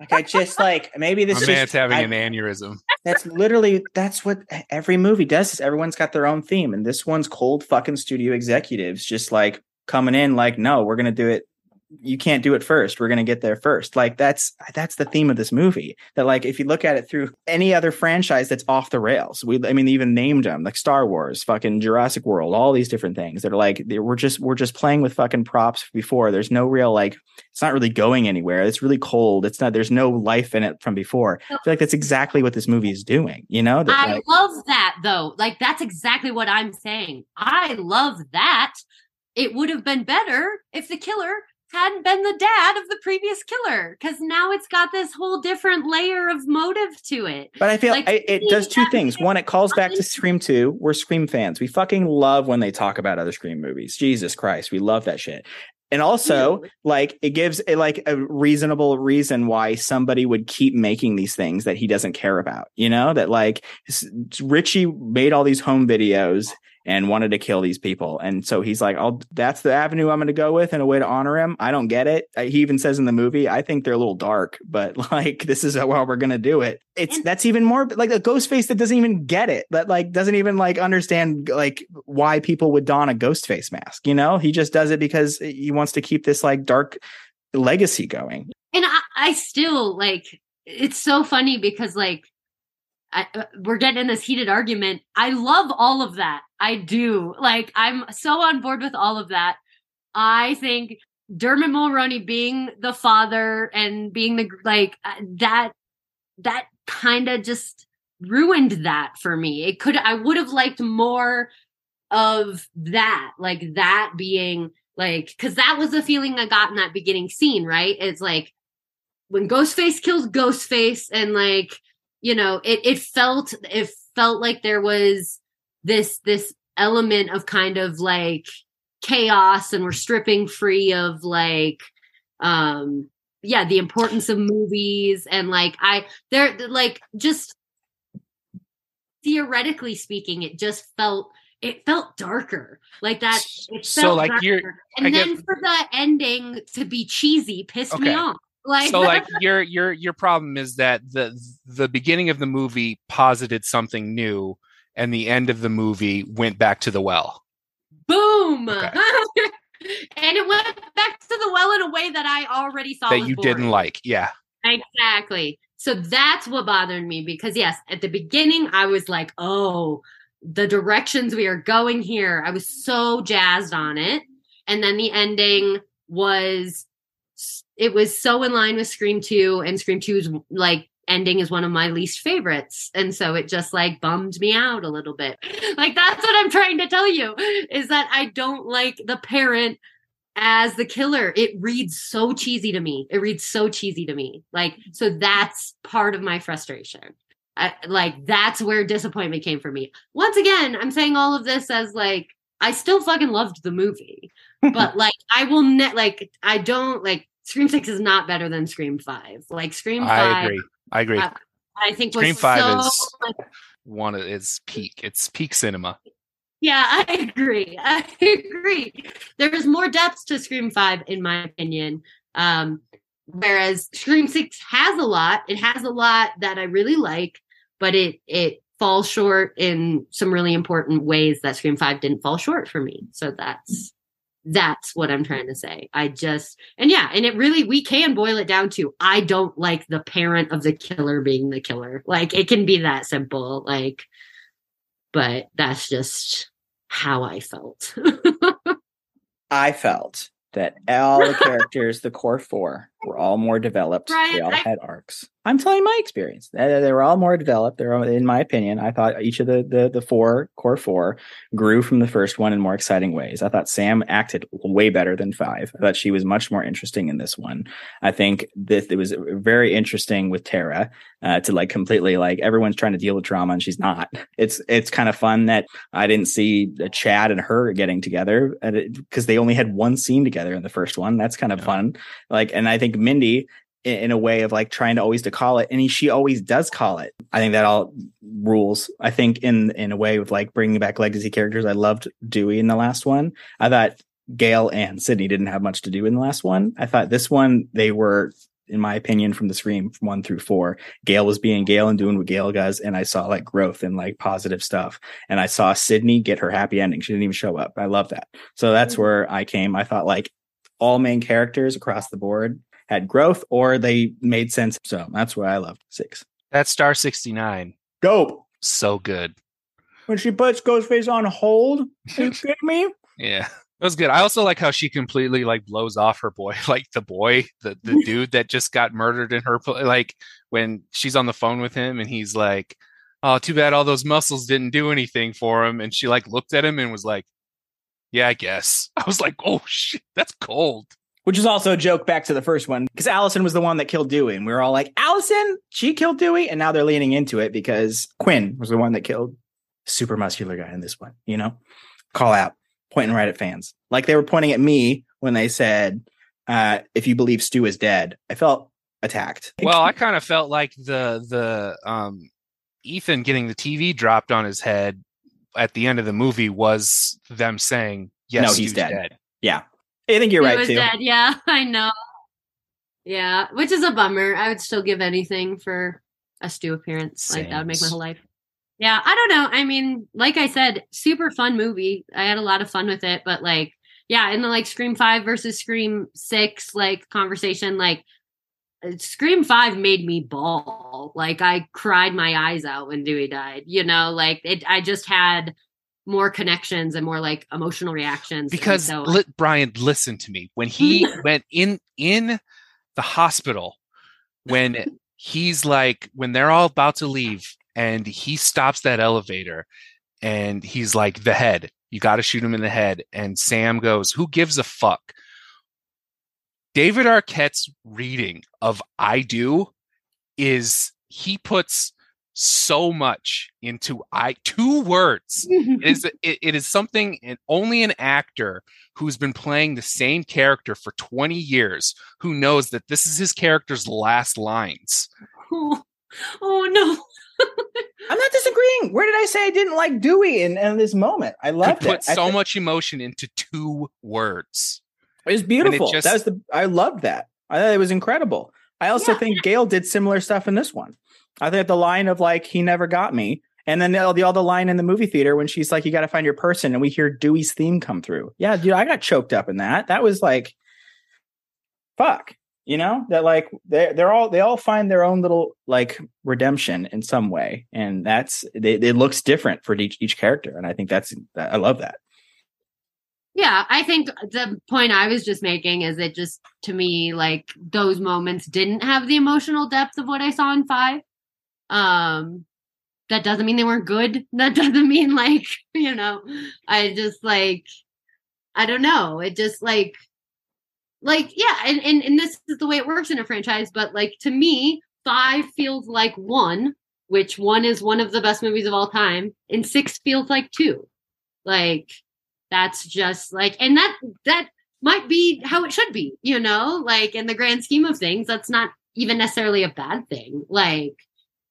Like I just like maybe this My is man's just- having I- an aneurysm. that's literally that's what every movie does is everyone's got their own theme and this one's cold fucking studio executives just like coming in like no we're gonna do it you can't do it first we're gonna get there first like that's that's the theme of this movie that like if you look at it through any other franchise that's off the rails we i mean they even named them like star wars fucking jurassic world all these different things that are like they, we're just we're just playing with fucking props before there's no real like it's not really going anywhere it's really cold it's not there's no life in it from before i feel like that's exactly what this movie is doing you know that I like, love that though. Like that's exactly what I'm saying. I love that. It would have been better if the killer hadn't been the dad of the previous killer because now it's got this whole different layer of motive to it. But I feel Like, I, it does two things. One, it calls back to Scream 2. We're Scream fans. We fucking love when they talk about other Scream movies. Jesus Christ, we love that shit. And also, like, it gives it like a reasonable reason why somebody would keep making these things that he doesn't care about. You know, that like Richie made all these home videos and wanted to kill these people. And so he's like, "I'll that's the avenue I'm going to go with and a way to honor him." I don't get it. He even says in the movie, "I think they're a little dark, but like this is how we're going to do it." It's And- that's even more like a ghost face that doesn't even get it. That like doesn't even like understand like why people would don a ghost face mask, you know? He just does it because he wants to keep this like dark legacy going. and I, I still like it's so funny because like I, uh, we're getting in this heated argument. I love all of that. I do. Like i'm so on board with all of that. I think dermot mulroney being the father and being the like uh, that that kind of just ruined that for me. It could i would have liked more of that like that being like because that was the feeling i got in that beginning scene right? It's like when ghostface kills ghostface and like you know it it felt it felt like there was this this element of kind of like chaos and we're stripping free of like um yeah the importance of movies and like i they're like just theoretically speaking it just felt it felt darker. Like that it So, like, you're- and I then for the ending to be cheesy pissed me off like so like your your your problem is that the the beginning of the movie posited something new and the end of the movie went back to the well boom Okay. and it went back to the well in a way that i already thought that you didn't like yeah Exactly. So that's what bothered me because yes, at the beginning I was like, "Oh, the directions we are going here." I was so jazzed on it. And then the ending was it was so in line with Scream 2 and Scream 2's like ending is one of my least favorites. And so it just like bummed me out a little bit. Like that's what I'm trying to tell you is that I don't like the parent as the killer. It reads so cheesy to me. It reads so cheesy to me. Like, so that's part of my frustration. I, like, that's where disappointment came for me. Once again, I'm saying all of this as like, I still fucking loved the movie, but like, I will net, like, I don't like, Scream 6 is not better than Scream 5. Like, Scream 5, i agree i agree Uh, I think Scream 5 so, is- one of its peak it's peak cinema Yeah, I agree. I agree. There's more depth to Scream 5, in my opinion. Um, whereas Scream 6 has a lot. It has a lot that I really like, but it it falls short in some really important ways that Scream 5 didn't fall short for me. So that's that's what I'm trying to say. I just and yeah, and it really we can boil it down to I don't like the parent of the killer being the killer. Like it can be that simple. Like but that's just how I felt. I felt that all the characters, the core four, were all more developed. Brian, they all I- had arcs. I'm telling my experience. They, they were all more developed. They're, all- in my opinion, I thought each of the, the the four core four grew from the first one in more exciting ways. I thought Sam acted way better than five. I thought she was much more interesting in this one. I think that it was very interesting with Tara uh, to like completely like everyone's trying to deal with trauma and she's not. It's it's kind of fun that I didn't see uh, Chad and her getting together because they only had one scene together in the first one. That's kind of Yeah. fun. Like, and I think Mindy in, a way of like trying to always to call it, and he, she always does call it. I think that all rules. I think in in a way of like bringing back legacy characters. I loved Dewey in the last one. I thought Gail and Sidney didn't have much to do in the last one. I thought this one they were. In my opinion, from the Scream one through four, Gail was being Gail and doing what Gail does, and I saw like growth and like positive stuff. And I saw Sidney get her happy ending. She didn't even show up. I love that. So that's mm-hmm. where I came. I thought like all main characters across the board had growth or they made sense. So that's why I loved six. that star 69 Dope. so good When she puts Ghostface on hold, are you kidding me? Yeah. That was good. I also like how she completely like blows off her boy, like the boy, the the dude that just got murdered in her like when she's on the phone with him and he's like, "Oh, too bad all those muscles didn't do anything for him." And she like looked at him and was like, "Yeah, I guess." I was like, "Oh shit, that's cold." Which is also a joke back to the first one because Allison was the one that killed Dewey, and we were all like, "Allison, she killed Dewey," and now they're leaning into it because Quinn was the one that killed super muscular guy in this one. You know, call out, pointing right at fans, like they were pointing at me when they said, uh, "If you believe Stu is dead," I felt attacked. Well, I kind of felt like the the um Ethan getting the TV dropped on his head at the end of the movie was them saying, "Yes, No, he's Stu's dead. yeah, I think you're he right was too. dead. Yeah, I know. Yeah, which is a bummer. I would still give anything for a Stu appearance. Like that would make my whole life. Yeah, I don't know. I mean, like I said, super fun movie. I had a lot of fun with it, but like, yeah, in the like Scream Five versus Scream Six like conversation, like Scream Five made me bawl. Like I cried my eyes out when Dewey died. You know, like it. I just had more connections and more like emotional reactions. because so li- Brian, listen to me. When he went in in the hospital, when he's like, when they're all about to leave, and he stops that elevator, and he's like, "The head, you got to shoot him in the head." And Sam goes, "Who gives a fuck?" David Arquette's reading of "I Do" is he puts so much into I two words it is it, it is something and only an actor who's been playing the same character for 20 years who knows that this is his character's last lines oh, oh no. I'm not disagreeing. Where did I say I didn't like Dewey in, in this moment? I he loved put it. So thi- much emotion into two words It was beautiful. just- that was the. I loved that. I thought it was incredible. I also Yeah. think Gail did similar stuff in this one. I think the line of like he never got me, and then the, the other line in the movie theater when she's like, "You got to find your person," and we hear Dewey's theme come through. Yeah, dude, I got choked up in that. That was like, fuck. You know that like they they're all they all find their own little like redemption in some way, and that's it looks different for each each character, and I think that's I love that. Yeah, I think the point I was just making is it just to me like those moments didn't have the emotional depth of what I saw in five. Um that doesn't mean they weren't good. That doesn't mean like, you know, I just like I don't know. It just like like yeah, and, and and this is the way it works in a franchise, but like to me, five feels like one, which one is one of the best movies of all time, and six feels like two. Like that's just like and that that might be how it should be you know like in the grand scheme of things that's not even necessarily a bad thing like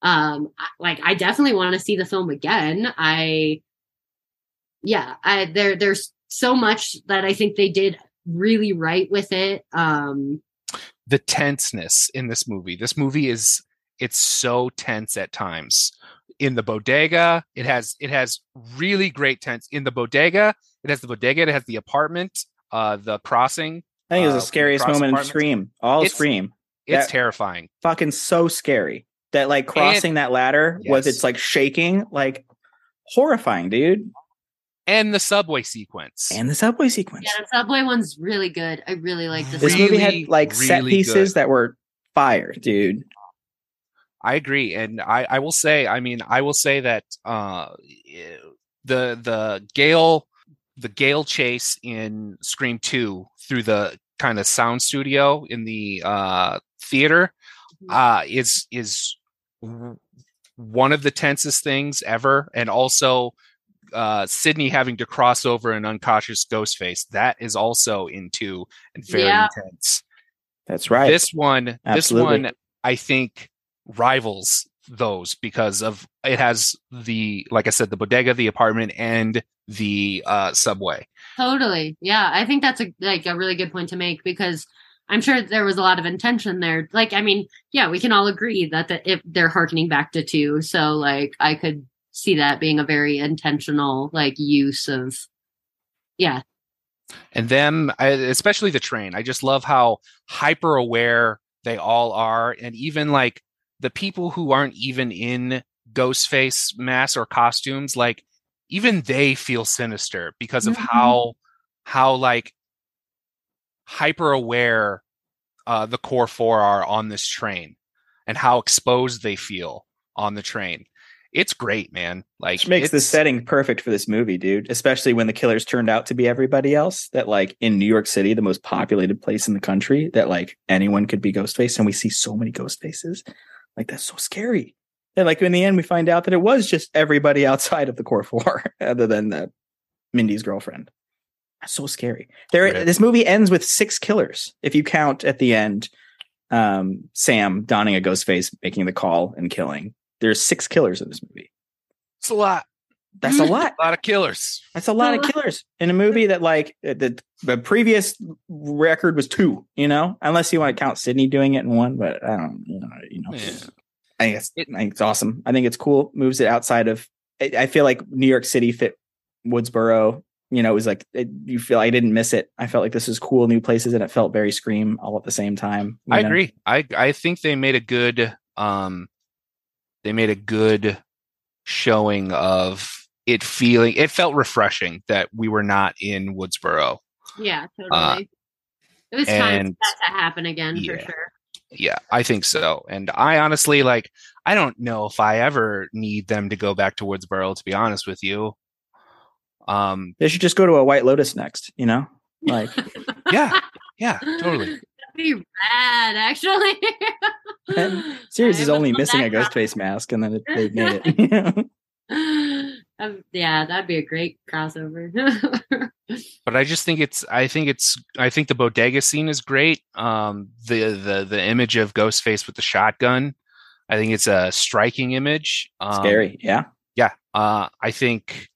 um like i definitely want to see the film again i yeah i there there's so much that i think they did really right with it um the tenseness in this movie this movie is it's so tense at times in the bodega it has it has really great tense in the bodega it has the bodega it has the apartment uh the crossing I think it was Uh, the scariest across moment in. Scream. All It's- Scream. it's That- terrifying fucking so scary. That like crossing that ladder with Yes. it's like shaking, like horrifying, dude. and the subway sequence And the subway sequence. yeah the subway one's really good i really like this this one. movie had like set pieces good. that were fire, dude. I agree, and I, I will say, I mean, I will say that uh, the the Gail the Gail chase in Scream Two through the kind of sound studio in the uh, theater uh, is is w- one of the tensest things ever, and also uh, Sidney having to cross over an unconscious ghost face that is also in two and very Yeah. intense That's right. this one Absolutely. this one i think rivals those because of it has the like i said the bodega the apartment and the uh subway Totally. Yeah, I think that's a like a really good point to make because I'm sure there was a lot of intention there. Like, I mean, yeah, we can all agree that the, if they're harkening back to two, so like I could see that being a very intentional like use of yeah, and them especially the train i just love how hyper aware they all are and even like the people who aren't even in ghost face masks or costumes like even they feel sinister because of Mhm. how how like hyper aware uh the core four are on this train and how exposed they feel on the train it's great, man. Like Which makes the setting perfect for this movie, dude. Especially when the killers turned out to be everybody else. That like in New York City, the most populated place in the country, that like anyone could be Ghostface, and we see so many ghost faces. Like that's so scary. And like in the end, we find out that it was just everybody outside of the core four, other than the Mindy's girlfriend. That's so scary. There, Right. this movie ends with six killers. If you count at the end, um, Sam donning a ghost face, making the call and killing. There's six killers in this movie. It's a lot, That's a lot. a lot of killers. That's a lot of killers in a movie that like the the previous record was two. You know, unless you want to count Sidney doing it in one, but I don't. You know, you know. Yeah. I think it's I think it's awesome. I think it's cool. Moves it outside of. I, I feel like New York City fit Woodsboro. You know, it was like it, you feel I didn't miss it. I felt like this was cool, new places, and it felt very Scream all at the same time. I know? agree. I I think they made a good um they made a good showing of it feeling it felt refreshing that we were not in Woodsboro. Yeah, totally. Uh, it was time for that to happen again for sure. Yeah, I think so. And I honestly like I don't know if I ever need them to go back to Woodsboro to be honest with you. Um They should just go to a White Lotus next. You know, like yeah, yeah, totally. That'd be rad, actually. And series I is only missing a that ghost face mask, and then it, they made it. Um, yeah, that'd be a great crossover. but I just think it's I think it's I think the bodega scene is great. Um the the the image of Ghostface with the shotgun, I think it's a striking image. Um, Scary, yeah. Yeah. Uh I think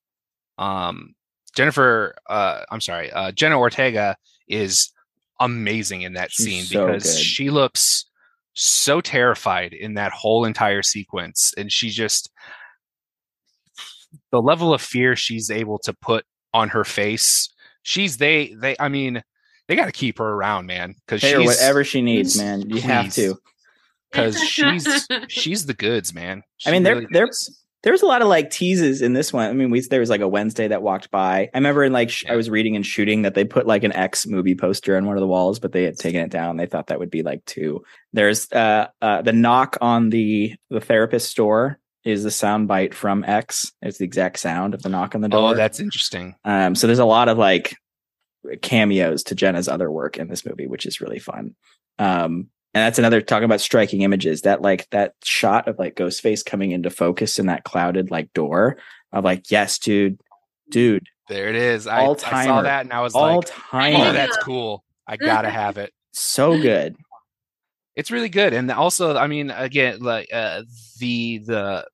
um Jennifer uh I'm sorry, uh Jenna Ortega is amazing in that She's scene so because good. she looks so terrified in that whole entire sequence and she just the level of fear she's able to put on her face she's they they i mean they got to keep her around man because her she's whatever she needs, man. You have to. because she's she's the goods man I mean, She there really there is. There was a lot of like teases in this one. I mean, we there was like a Wednesday that walked by. I remember in like sh- I was reading and shooting that they put like an X movie poster on one of the walls, but they had taken it down. They thought that would be like two. There's uh uh the knock on the the therapist store is the sound bite from X. It's the exact sound of the knock on the door. oh that's interesting Um, so there's a lot of like cameos to Jenna's other work in this movie, which is really fun. Um, and that's another talking about striking images. That like that shot of like Ghostface coming into focus in that clouded like door of like, yes, dude, dude, there it is. I, I saw that and i was like, all like time, oh that's cool. I gotta have it. So good. it's really good. And also i mean again like uh, the the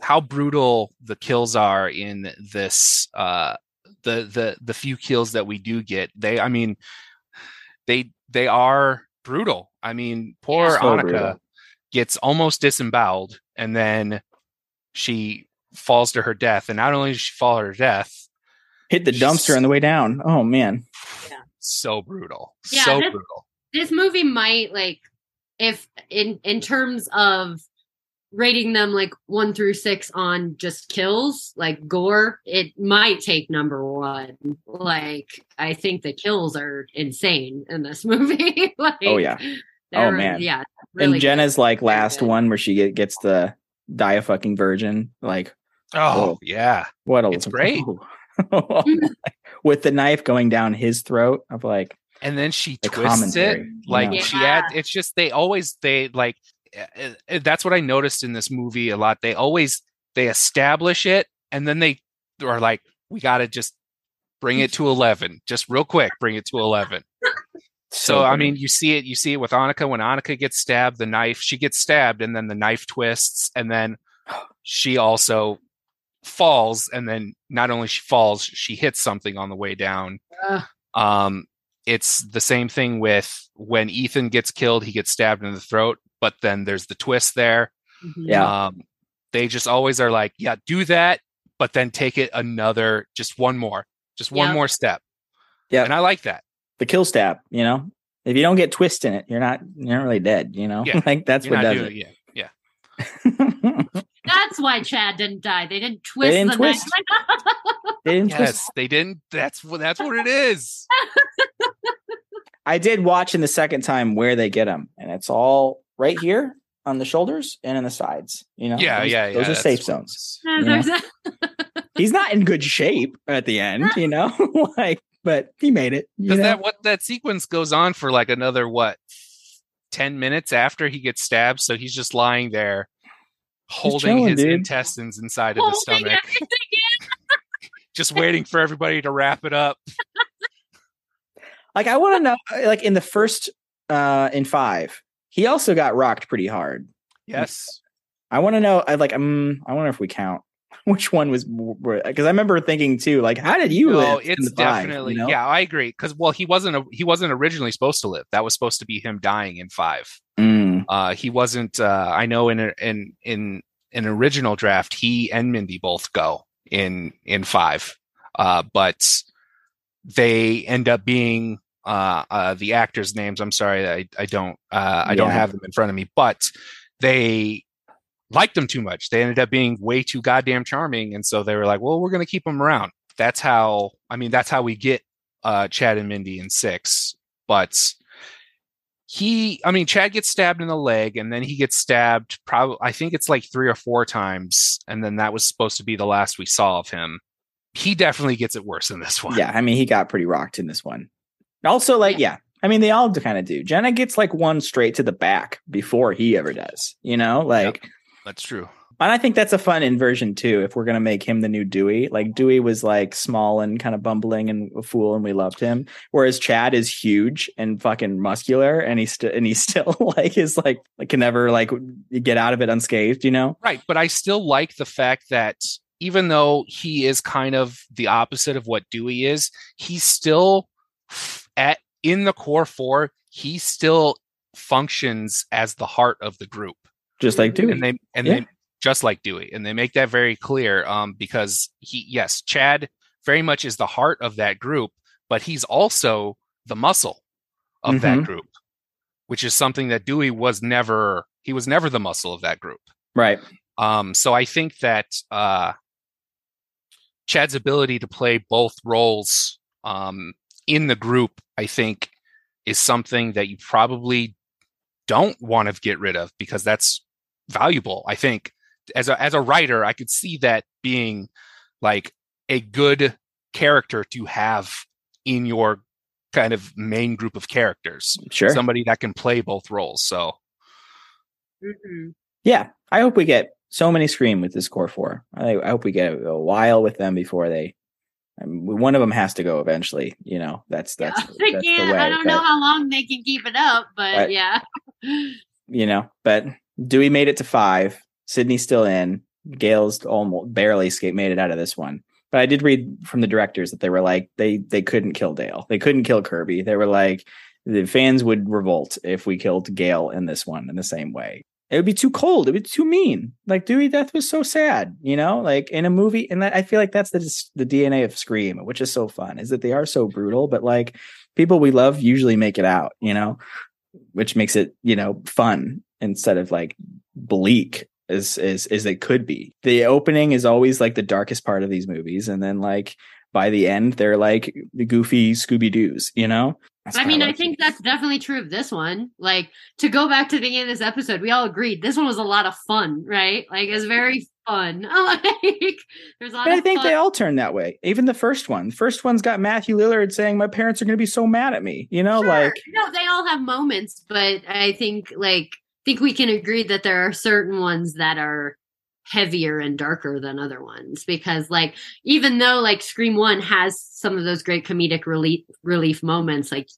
how brutal the kills are in this uh the the the few kills that we do get they i mean they they are brutal i mean poor So Anika brutal. gets almost disemboweled and then she falls to her death and not only does she fall to her death Hit the dumpster on the way down. Oh man, Yeah. so brutal Yeah, so this- brutal this movie might like if in in terms of rating them like one through six on just kills like gore it might take number one like i think the kills are insane in this movie like, Oh, yeah. they're- oh, man. yeah really and Jenna's like last good. one where she get, gets the die a fucking virgin. Like, oh Oh. yeah what a It's great. Oh, with the knife going down his throat of like and then she The twists commentary, it like yeah. she had it's just they always they like uh, uh, that's what i noticed in this movie a lot. They always they establish it and then they are like we gotta just bring it to 11 just real quick bring it to 11 so i mean you see it you see it with Anika. When Anika gets stabbed the knife she gets stabbed and then the knife twists and then she also falls and then not only she falls she hits something on the way down. Ugh. um it's the same thing with when ethan gets killed he gets stabbed in the throat but then there's the twist there Mhm. Yeah. um they just always are like yeah do that but then take it another just one more just one Yep. more step Yeah. and i like that the kill stab, you know. If you don't get twist in it, you're not you're not really dead, you know. Yeah. like that's You're what does doing it. yeah yeah that's why chad didn't die they didn't twist didn't the twist. knife. they didn't twist. they didn't that's what that's what it is I did watch in the second time where they get them, and it's all right here. on the shoulders and in the sides. You know, yeah, those, yeah, yeah. Those are safe zones. was. No, a- He's not in good shape at the end, you know, like, but he made it. You Because know? that what that sequence goes on for like another what ten minutes after he gets stabbed, so he's just lying there holding chilling, his dude. intestines inside of his stomach, just waiting for everybody to wrap it up. like, I want to know, like, in the first, uh, in five, he also got rocked pretty hard. Yes. I want to know, I like, um, I wonder if we count which one was because I remember thinking too, like, how did you No, live? in it's the five, definitely you know? yeah. I agree because well, he wasn't a, he wasn't originally supposed to live. That was supposed to be him dying in five. Mm, Uh, he wasn't. Uh, I know in a, in in an original draft, he and Mindy both go in in five, uh, but they end up being uh, uh, the actors' names. I'm sorry, I I don't uh, I don't have them in front of me, but they liked them too much. They ended up being way too goddamn charming, and so they were like, "Well, we're going to keep them around." That's how. I mean, that's how we get uh, Chad and Mindy in six, but he i mean chad gets stabbed in the leg and then he gets stabbed probably i think it's like three or four times and then that was supposed to be the last we saw of him he definitely gets it worse in this one yeah, I mean, he got pretty rocked in this one. Also, like, yeah, I mean, they all kind of do. Jenna gets like one straight to the back before he ever does, you know, like. that's true And I think that's a fun inversion too. If we're gonna make him the new Dewey, like Dewey was like small and kind of bumbling and a fool, and we loved him. Whereas Chad is huge and fucking muscular, and he's still and he's still like is like like can never like get out of it unscathed. You know? right but i still like the fact that even though he is kind of the opposite of what dewey is he's still at in the core four he still functions as the heart of the group Just like Dewey. and they and Yeah. they just like Dewey, and they make that very clear. Um, because he, yes, Chad very much is the heart of that group, but he's also the muscle of that Mhm. group, which is something that Dewey was never. He was never the muscle of that group. right. Um, so I think that uh, Chad's ability to play both roles um, in the group, I think, is something that you probably don't want to get rid of because that's valuable. I think as a as a writer, I could see that being like a good character to have in your kind of main group of characters. Sure. Somebody that can play both roles. So Mhm. yeah. I hope we get so many Scream with this core four. I, I hope we get a while with them before they. One of them has to go eventually. You know, that's that's I that's the way. I don't know how long they can keep it up, but Right. yeah. you know, but Dewey made it to five. Sidney's still in. Gail's almost barely escaped, made it out of this one. But I did read from the directors that they were like they they couldn't kill Dale. They couldn't kill Kirby. They were like the fans would revolt if we killed Gail in this one in the same way. It would be too cold. It would be too mean. Like Dewey death was so sad, you know, like in a movie. And that, I feel like that's the the DNA of Scream, which is so fun, is that they are so brutal, but like people we love usually make it out, you know, which makes it you know fun instead of like bleak as as as it could be. The opening is always like the darkest part of these movies, and then like by the end they're like the goofy Scooby Doo's, you know. That's I mean, I think that's definitely true of this one. Like to go back to the beginning of this episode, we all agreed this one was a lot of fun, right? Like it's very fun. like there's a lot But I think fun. they all turn that way. Even the first one. The first one's got Matthew Lillard saying, "My parents are going to be so mad at me," you know, Sure. like no, they all have moments, but I think like think we can agree that there are certain ones that are heavier and darker than other ones because like even though like Scream 1 has some of those great comedic relief relief moments like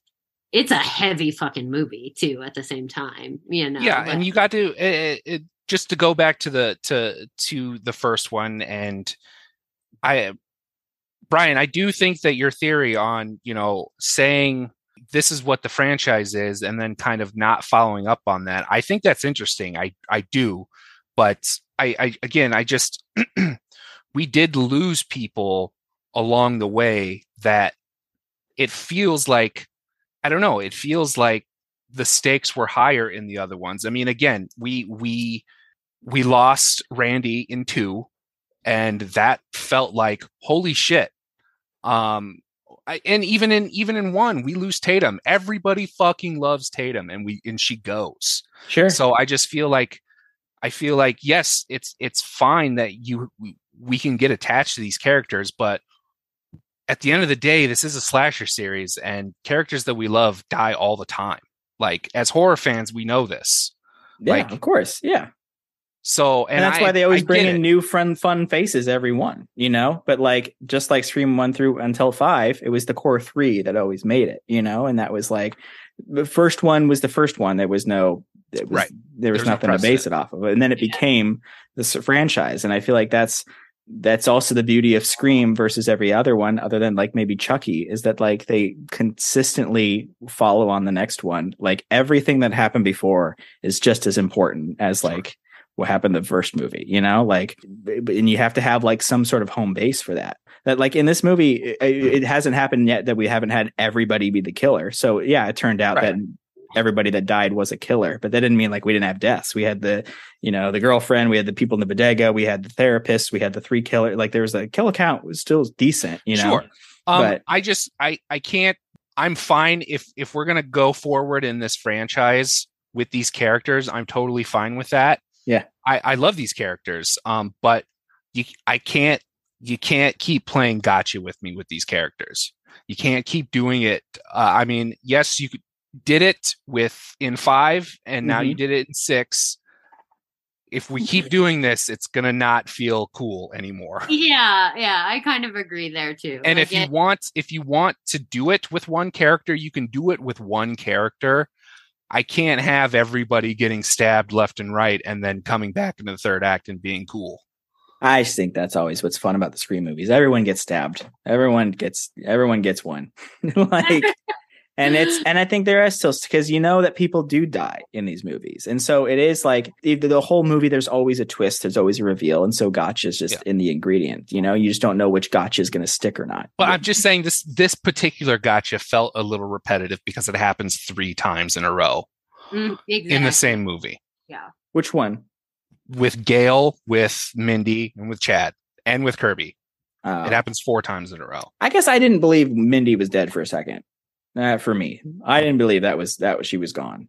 it's a heavy fucking movie too at the same time, you know. yeah like- and you got to it, it, just to go back to the to to the first one and i brian i do think that your theory on you know saying this is what the franchise is and then kind of not following up on that i think that's interesting i i do but i i again i just we did lose people along the way that it feels like i don't know it feels like the stakes were higher in the other ones. I mean, again, we we we lost Randy in two, and that felt like holy shit. Um, I, and even in even in one, we lose Tatum. Everybody fucking loves Tatum, and we and she goes. Sure. So I just feel like I feel like yes, it's it's fine that you we can get attached to these characters, but at the end of the day, this is a slasher series, and characters that we love die all the time. Like as horror fans, we know this. yeah, like- of course. Yeah. So and, and, that's I- why they always I bring in it. new fun fun faces every one you know but like just like scream one through until five it was the core three that always made it you know and that was like the first one was the first one there was no it was, Right. there was There's no nothing to base it off of and then it Yeah. became this franchise and i feel like that's that's also the beauty of scream versus every other one other than like maybe chucky is that like they consistently follow on the next one like everything that happened before is just as important as like what happened the first movie, you know, like, and you have to have like some sort of home base for that. That like in this movie, it, it hasn't happened yet that we haven't had everybody be the killer. So yeah, it turned out Right. that everybody that died was a killer, but that didn't mean like we didn't have deaths. We had the, you know, the girlfriend, we had the people in the bodega, we had the therapist, we had the three killer. Like there was a kill count was still decent, you know. Sure. Um, But- I just I I can't. I'm fine if if we're gonna go forward in this franchise with these characters. I'm totally fine with that. Yeah. I I love these characters. Um, but you I can't you can't keep playing gotcha with me with these characters. You can't keep doing it. Uh, I mean, yes, you could, did it with in five, and now you mm-hmm. did it in six. If we keep mm-hmm. doing this, it's gonna not feel cool anymore. Yeah, yeah, I kind of agree there too. and Like, if you want if you want to do it with one character you can do it with one character i can't have everybody getting stabbed left and right and then coming back into the third act and being cool I think that's always what's fun about the Scream movies. Everyone gets stabbed. Everyone gets everyone gets one. like and it's and I think there is still because you know that people do die in these movies. And so it is like either the whole movie there's always a twist, there's always a reveal. And so gotcha is just Yeah. in the ingredient. You know, you just don't know which gotcha is gonna stick or not. but i'm just saying this this particular gotcha felt a little repetitive because it happens three times in a row Mm, in the same movie yeah which one? with gail with mindy and with chad and with kirby Uh, it happens four times in a row I guess I didn't believe Mindy was dead for a second. Uh, for me, I didn't believe that was that was she was gone.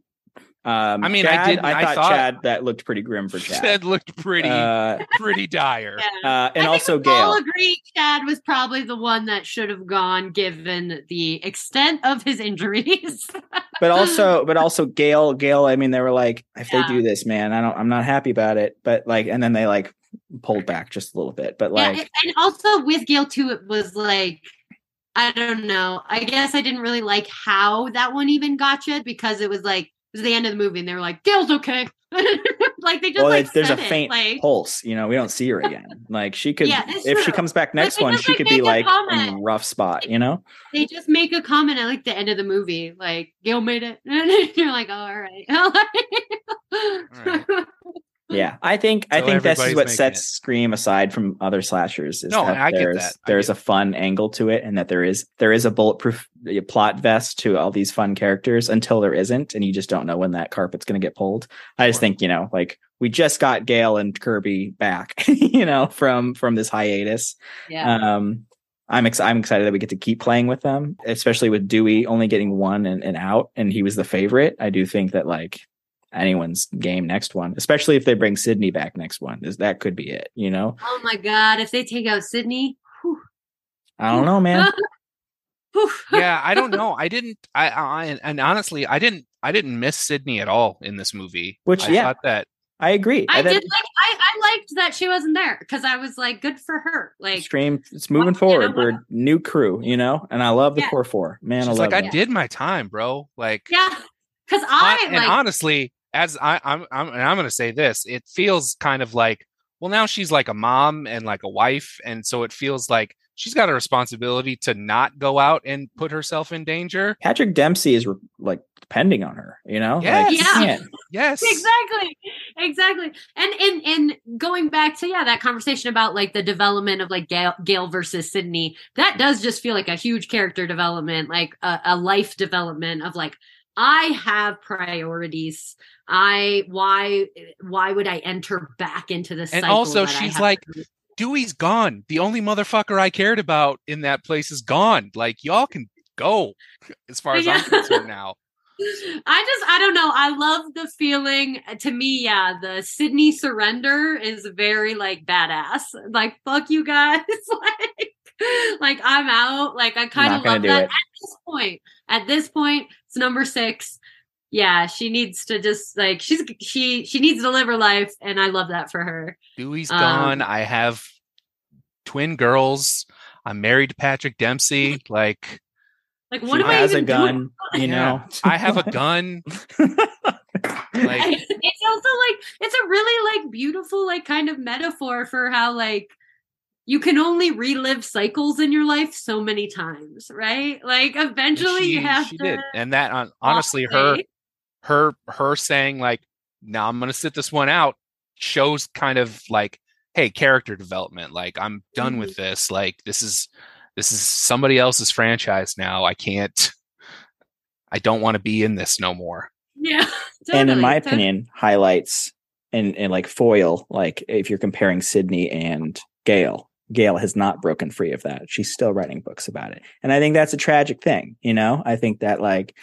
Um, I mean, I didn't- I I thought, thought- Chad that looked pretty grim for Chad. chad looked pretty uh, pretty dire Yeah. uh, and I also think we all Gail. agree Chad was probably the one that should have gone given the extent of his injuries. but also but also gail gail i mean they were like if Yeah. they do this man i don't i'm not happy about it but like and then they like pulled back just a little bit but like and- and also with Gail too, it was like I don't know. I guess I didn't really like how that one even got you because it was like it was the end of the movie and they were like, Gail's okay. like they just well like there's, there's a said it, faint like pulse you know we don't see her again like she could Yeah, that's if she comes back next they one just, she like, could be like in a rough spot you know they just make a comment at like the end of the movie, like Gail made it. And you're like, oh, all right. right. Yeah i think i think this is what sets it. scream aside from other slashers is No, that I get there's that. I there's get a fun angle to it and that there is there is a bulletproof uh, plot vest to all these fun characters until there isn't and you just don't know when that carpet's going to get pulled i just Sure. think you know like we just got gail and kirby back you know from from this hiatus yeah. um I'm ex- I'm excited that we get to keep playing with them, especially with Dewey only getting one and, and out, and he was the favorite. I do think that like anyone's game next one, especially if they bring Sidney back next one, is that could be it. You know, oh my god, if they take out Sidney, whew, I don't know, man. yeah i don't know i didn't i, I and honestly i didn't i didn't miss sidney at all in this movie Which, I yeah. thought that I agree. I think did like I, I liked that she wasn't there because I was like, good for her. Like Scream, it's moving Well, you forward. know We're what? new crew, you know, and I love the Yeah. core four. Man, I she's love like i did my time bro like yeah. Cause hon- I and like honestly as I, I'm, I'm and i'm gonna say this it feels kind of like well now she's like a mom and like a wife and so it feels like she's got a responsibility to not go out and put herself in danger Patrick Dempsey is re- like depending on her, you know. Yes. Like, Yeah. can't- yes exactly exactly and and and going back to yeah that conversation about like the development of like gail, gail versus sidney that does just feel like a huge character development like a, a life development of like i have priorities i why why would i enter back into this And cycle also that she's like, to- Dewey's gone. The only motherfucker I cared about in that place is gone. Like y'all can go as far as I'm concerned now. I just I don't know. I love the feeling. Uh, to me, yeah, the Sidney surrender is very like badass. Like fuck you guys. like like I'm out. Like I kind of love that it. at this point. At this point, it's number six. Yeah, she needs to just like she's she she needs to live her life, and I love that for her. Dewey's Um, gone. I have twin girls. I'm married to Patrick Dempsey. Like Like, She what am I has a even gun, doing? you know. I have a gun. Like it's also like it's a really like beautiful like kind of metaphor for how like you can only relive cycles in your life so many times right like eventually she, you have she to did, and that on, honestly, her away. her her saying like, "Now I'm going to sit this one out," shows kind of like, "Hey, character development. Like I'm done Mm-hmm. with this. Like this is this is somebody else's franchise now. I can't. I don't want to be in this no more." yeah and in my totally. opinion, highlights and and like foil, like if you're comparing Sidney and Gail, Gail has not broken free of that. She's still writing books about it. And I think that's a tragic thing, you know? I think that like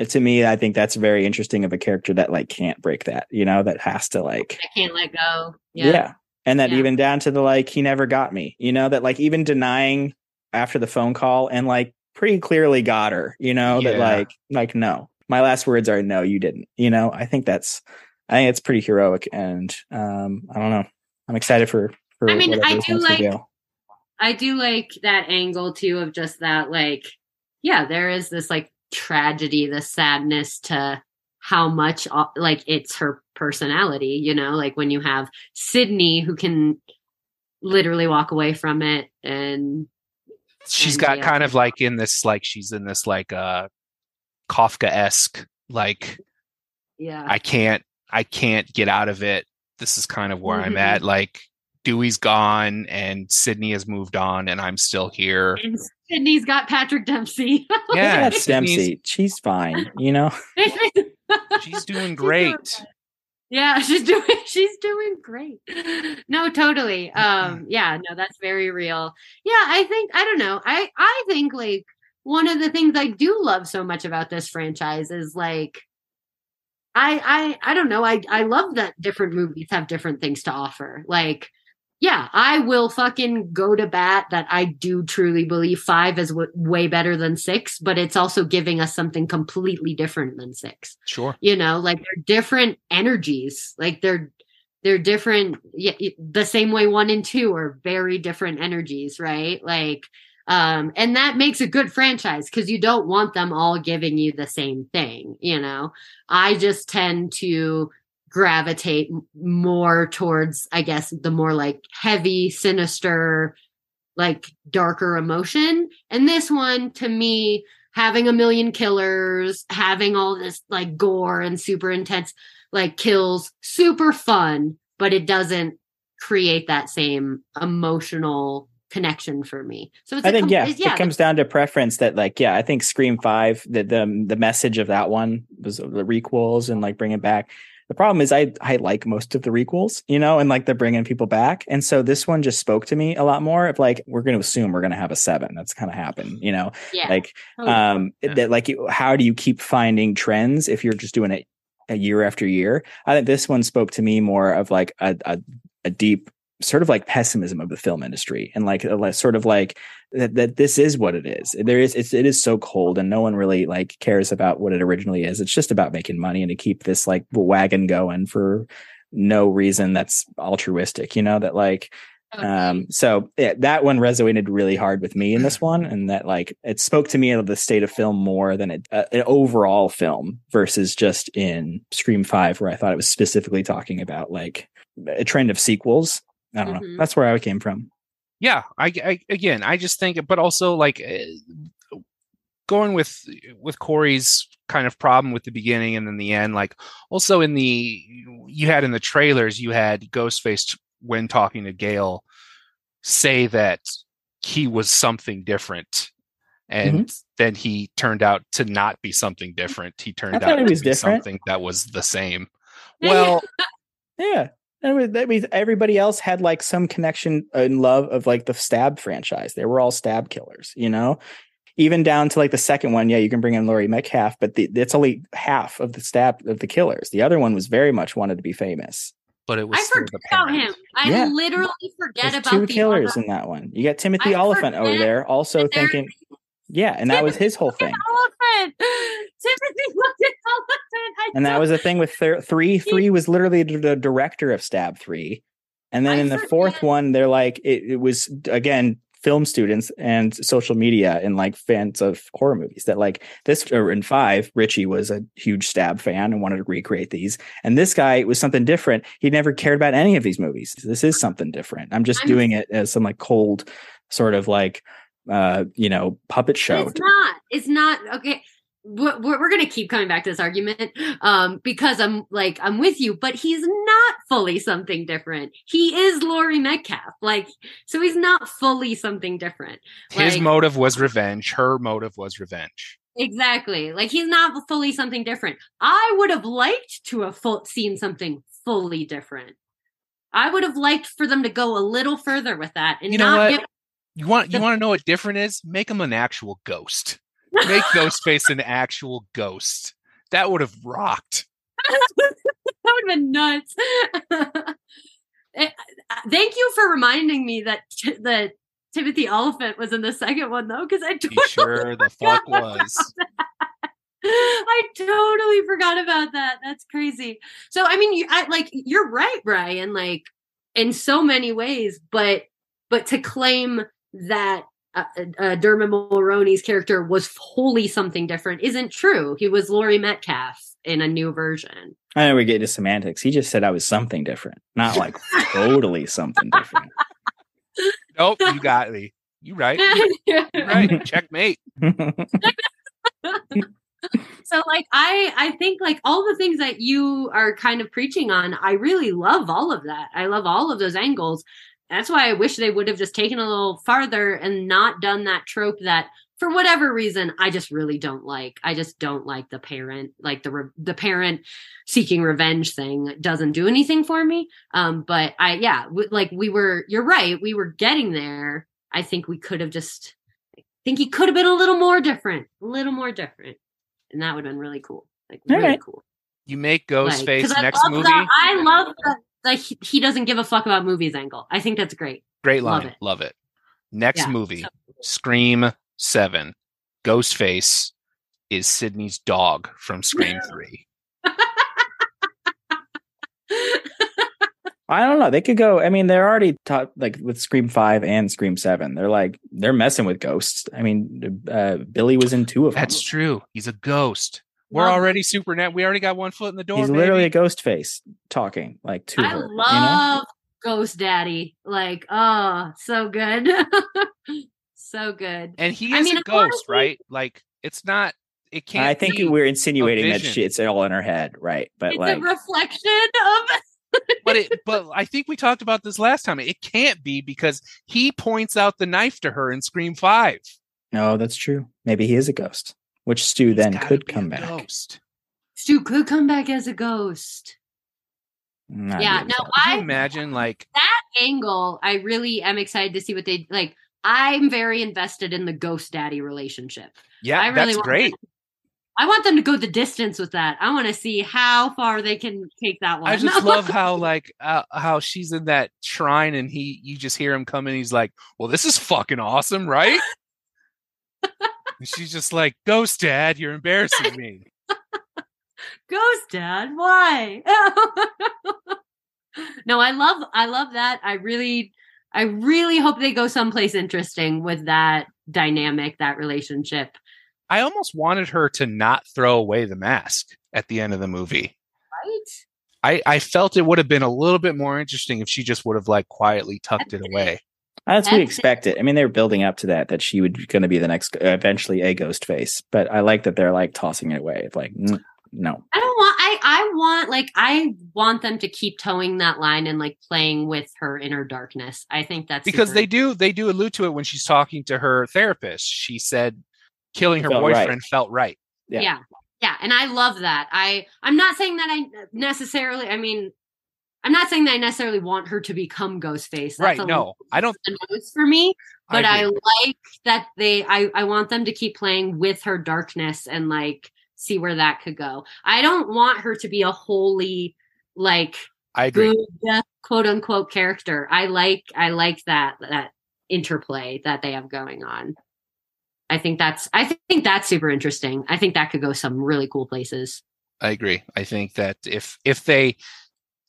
to me, I think that's very interesting of a character that like can't break that, you know, that has to like i can't let go yeah. yeah, And that Yeah. even down to the like he never got me, you know, that like even denying after the phone call and like pretty clearly got her, you know, that like like no. My last words are no, you didn't. You know, I think that's I think it's pretty heroic and um I don't know. I'm excited for for I mean, I do like- Gail. i do like that angle too of just that like yeah there is this like tragedy the sadness to how much like it's her personality you know like when you have sidney who can literally walk away from it and she's And got Gail kind can- of like in this like she's in this like uh Kafkaesque like yeah I can't I can't get out of it. This is kind of where I'm Mhm. at. Like Dewey's gone and Sidney has moved on and I'm still here. and sidney's got patrick dempsey Yeah, That's Dempsey. She's fine, you know. She's doing doing great. Yeah, she's doing she's doing great. No, totally. Um yeah, no, that's very real. Yeah, I think I don't know. I I think like one of the things I do love so much about this franchise is like I I I don't know. I I love that different movies have different things to offer. Like yeah, I will fucking go to bat that I do truly believe 5 is w- way better than 6, but it's also giving us something completely different than 6 Sure. you know like they're different energies. Like they're they're different yeah, the same way one and two are very different energies right? Like um and that makes a good franchise because you don't want them all giving you the same thing you know? I just tend to gravitate more towards i guess the more like heavy sinister like darker emotion and this one to me having a million killers, having all this like gore and super intense like kills, super fun, but it doesn't create that same emotional connection for me. So it's I think com- yeah, yeah, it comes down to preference. That like yeah, I think Scream Five, the the the message of that one was the requels and like bring it back. The problem is I I like most of the requels, you know, and like they're bringing people back, and so this one just spoke to me a lot more. Of like we're going to assume we're going to have a seven. That's kind of happened, you know. yeah. Like totally. um Yeah. that like how do you keep finding trends if you're just doing it a year after year? I think this one spoke to me more of like a a, a deep sort of like pessimism of the film industry and like like, sort of like that, that this is what it is. There is it's, it is so cold and no one really like cares about what it originally is. It's just about making money and to keep this like wagon going for no reason that's altruistic you know that like um so yeah, that one resonated really hard with me in this one and that like it spoke to me of the state of film more than it, uh, an overall film versus just in scream 5 where i thought it was specifically talking about like a trend of sequels i don't know. Mhm. that's where i came from. Yeah I, I again i just think but also like uh, going with with corey's kind of problem with the beginning and then the end like also in the you had in the trailers you had ghostface when talking to gail say that he was something different and then he turned out to not be something different. He turned out to be different. something that was the same. Well yeah And that means everybody else had like some connection and love of like the stab franchise. They were all stab killers, you know? Even down to like the second one, yeah, you can bring in Laurie Metcalf, but the, it's only half of the stab of the killers. The other one was very much wanted to be famous. But it was I still forget the about him. I Yeah. literally forget There's about two the killers other in that one. You got Timothy I Olyphant over there, also thinking, yeah, and that was his whole thing. elephant. Timothy fucking elephant. And that was the thing with thir- three. Three was literally the, director of Stab Three, and then I in the fourth one, they're like it, it was again film students and social media and like fans of horror movies that like this or in five richie was a huge stab fan and wanted to recreate these and this guy was something different he never cared about any of these movies this is something different i'm just I'm- doing it as some like cold sort of like uh you know puppet show It's not. It's not okay. We're, we're we're gonna keep coming back to this argument um, because I'm like I'm with you, but he's not fully something different. He is Laurie Metcalf, like so he's not fully something different. His Like- motive was revenge. Her motive was revenge. Exactly, like he's not fully something different. I would have liked to have full, seen something fully different. I would have liked for them to go a little further with that and You know not what? give You want you The- want to know what different is? Make him an actual ghost. Make Ghostface an actual ghost. That would have rocked. that would have been nuts. Eh, Thank you for reminding me that t- that Timothy Elephant was in the second one though, because I totally, sure the fuck was. I totally forgot about that. That's crazy. So I mean, you I, like you're right, Brian. Like in so many ways, but but to claim that. Uh, uh, Dermot Mulroney's character was wholly something different isn't true. He was Laurie Metcalf in a new version. i know we get into semantics he just said i was something different not like totally something different Nope, you got me. You right. You right. Checkmate. so like i i think like all the things that you are kind of preaching on i really love all of that i love all of those angles that's why i wish they would have just taken a little farther and not done that trope that for whatever reason i just really don't like i just don't like the parent like the re- the parent seeking revenge thing doesn't do anything for me um but i yeah w- like we were you're right we were getting there i think we could have just I think he could have been a little more different a little more different and that would have been really cool. Like All really right. cool. You make Like, Ghostface 'cause I next love movie. that- I love that, that he, he doesn't give a fuck about movies angle. I think that's great. Great line. love it. Love it. Next Yeah, movie, so- Scream 7. Ghostface is Sidney's dog from Scream 3. I don't know. They could go. I mean, they're already taught like with Scream Five and Scream Seven. They're like they're messing with ghosts. I mean, uh, Billy was in two of them. That's true. He's a ghost. We're Love it. already super net. We already got one foot in the door. He's literally a ghost face talking like to I her. you know? love Ghost Daddy. Like, oh, so good. so good. and he I is mean, a ghost, honestly- right? Like it's not. It can't. I think be, we're insinuating that vision. she, it's all in her head, right? But it's like, a reflection of but it. But I think we talked about this last time. It can't be because he points out the knife to her in Scream Five. no, that's true. Maybe he is a ghost, which Stu He's then gotta could be come a back. Ghost. Stu could come back as a ghost. Not Yeah, really no, sure. I you imagine like that angle, I really am excited to see what they like. I'm very invested in the Ghost Daddy relationship. yeah, I really that's great. them- I want them to go the distance with that. I want to see how far they can take that one. I just love how like uh, how she's in that shrine and he you just hear him come in. He's like, "Well, this is fucking awesome, right?" and she's just like, "Ghost Dad, you're embarrassing me." Ghost Dad. Why? no, I love I love that. I really I really hope they go someplace interesting with that dynamic, that relationship. I almost wanted her to not throw away the mask at the end of the movie. Right? I, I felt it would have been a little bit more interesting if she just would have like quietly tucked it away. That's what we That's- expected. I mean, they were building up to that that she would going to be the next, uh, eventually a ghost face. But I like that they're like tossing it away. It's like, no, I don't want I I want like I want them to keep towing that line and like playing with her inner darkness. I think that's Because super- they do they do allude to it when she's talking to her therapist. She said killing her Felt right. boyfriend felt right. Yeah. yeah. yeah and i love that i i'm not saying that i necessarily i mean I'm not saying that I necessarily want her to become Ghostface. That's right. No, I don't. nose for me, but I, agree. like that they. I I want them to keep playing with her darkness and like see where that could go. I don't want her to be a wholly like I agree. good quote unquote character. I like I like that that interplay that they have going on. I think that's I think that's super interesting. I think that could go some really cool places. I agree. I think that if if they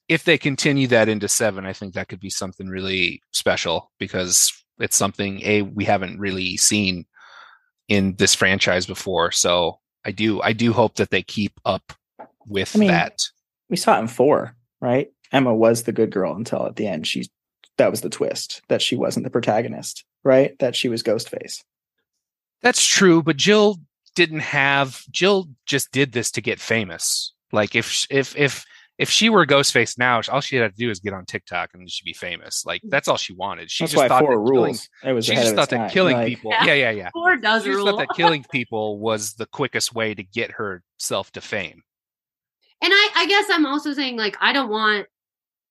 if they continue that into seven, I think that could be something really special because it's something a we haven't really seen in this franchise before. So I do I do hope that they keep up with I mean, that. We saw it in four, right? Emma was the good girl until at the end she that was the twist that she wasn't the protagonist, right? That she was Ghostface. That's true, but Jill didn't have Jill just did this to get famous. Like if if if if she were Ghostface now, all she had to do is get on TikTok and she'd be famous. Like mm. that's all she wanted. She That's just why thought four that killing, rules. It was she just thought that time. killing Like, people. Yeah. Yeah, yeah, yeah. Four does She just thought that killing people was the quickest way to get herself to fame. and I, I guess I'm also saying like I don't want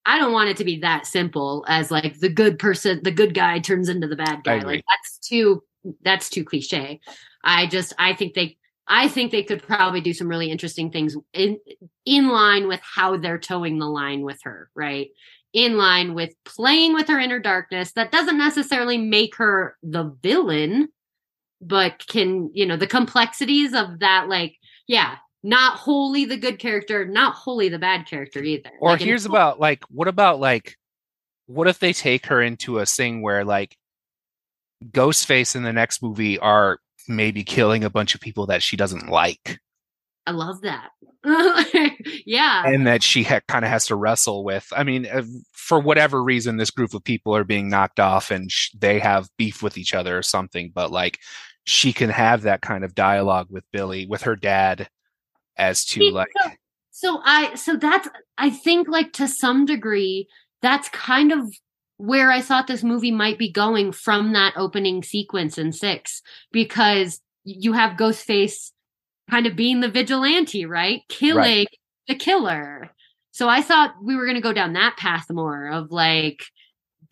I don't want it to be that simple as like the good person, the good guy turns into the bad guy. Like that's too that's too cliche. I just I think they I think they could probably do some really interesting things in in line with how they're towing the line with her, right? In line with playing with her inner darkness. That doesn't necessarily make her the villain, but can, you know, the complexities of that, like, yeah, not wholly the good character, not wholly the bad character either. Or Like, here's about like what about like what if they take her into a thing where like Ghostface in the next movie are maybe killing a bunch of people that she doesn't like I love that. yeah. and that she ha- kind of has to wrestle with. I mean, uh, for whatever reason, this group of people are being knocked off and sh- they have beef with each other or something. But like, she can have that kind of dialogue with Billy, with her dad, as to See, like, so, so I so that's I think like to some degree that's kind of where I thought this movie might be going from that opening sequence in 6 because you have Ghostface kind of being the vigilante, right? Killing the killer. So I thought we were going to go down that path more of like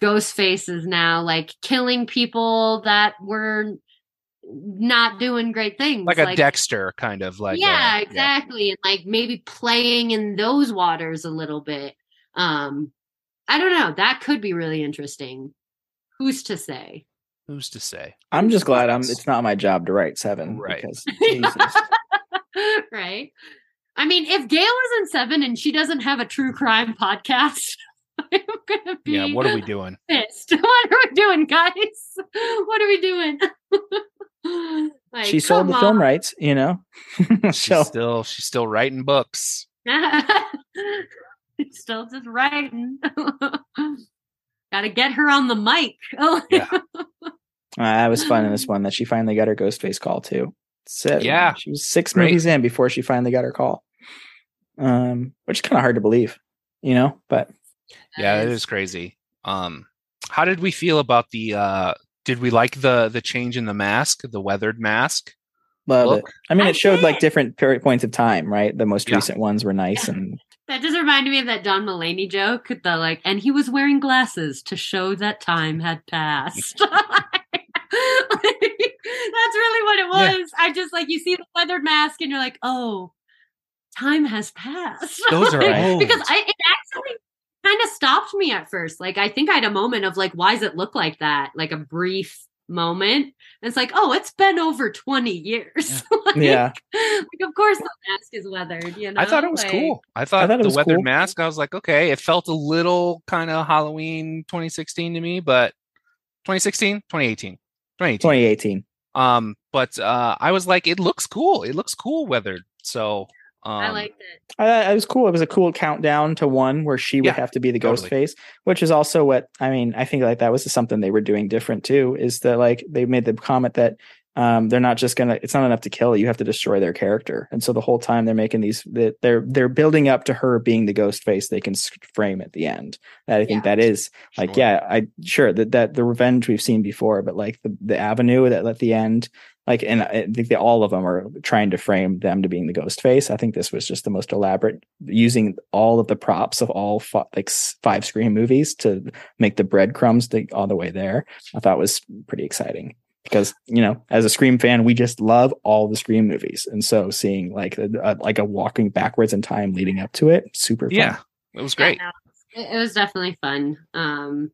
Ghostface is now like killing people that were not doing great things like a Dexter kind of like, yeah, uh, exactly. And like maybe playing in those waters a little bit. Um, I don't know. That could be really interesting. Who's to say? Who's to say? I'm just glad I'm it's not my job to write seven. Right. Because Jesus. right. I mean, if Gail is in seven and she doesn't have a true crime podcast, I'm gonna be Yeah, what are we doing? pissed. What are we doing, guys? What are we doing? like, she sold the come film rights, you know. She's so still she's still writing books. Still just writing. Got to get her on the mic. Oh, Yeah. uh, that was fun in this one that she finally got her Ghostface call too. So, Yeah. she was six Great. movies in before she finally got her call. Um, which is kind of hard to believe, you know. But Yeah, it is crazy. Um, how did we feel about the? uh Did we like the the change in the mask, the weathered mask? love Look. it. I mean, I it showed like different points of time, right? The most Yeah. recent ones were nice, and That just reminded me of that John Mulaney joke. The like, and he was wearing glasses to show that time had passed. That's really what it Yeah. was. I just like you see the leathered mask, and you're like, oh, time has passed. Those are old. because I it actually kind of stopped me at first. Like I think I had a moment of like, why does it look like that? Like a brief moment. And it's like, oh, it's been over 20 years. Like, Yeah. Like of course the mask is weathered, you know. I thought it was Like, cool. I thought, thought it the was weathered cool. mask. I was like, okay, it felt a little kind of Halloween 2016 to me, but 2016, 2018, 2018. 2018. Um, but uh, I was like, it looks cool. It looks cool weathered. So um, I liked it. Uh, it was cool. It was a cool countdown to one where she would Yeah, have to be the totally. ghost face, which is also what I mean. I think like that was something they were doing different too. Is that like they made the comment that um, they're not just gonna. It's not enough to kill. You have to destroy their character. And so the whole time they're making these, that they're they're building up to her being the ghost face. They can frame at the end. That I think that is like Sure. yeah. I sure that that the revenge we've seen before, but like the the avenue that at the end. Like Like, and I think that all of them are trying to frame them to being the ghost face. I think this was just the most elaborate, using all of the props of all fi- like five Scream movies to make the breadcrumbs the, all the way there. I thought was pretty exciting because you know, as a Scream fan, we just love all the Scream movies, and so seeing like a, a- like a walking backwards in time leading up to it, super fun. Yeah, it was great. Yeah, no, it, it was definitely fun. Um,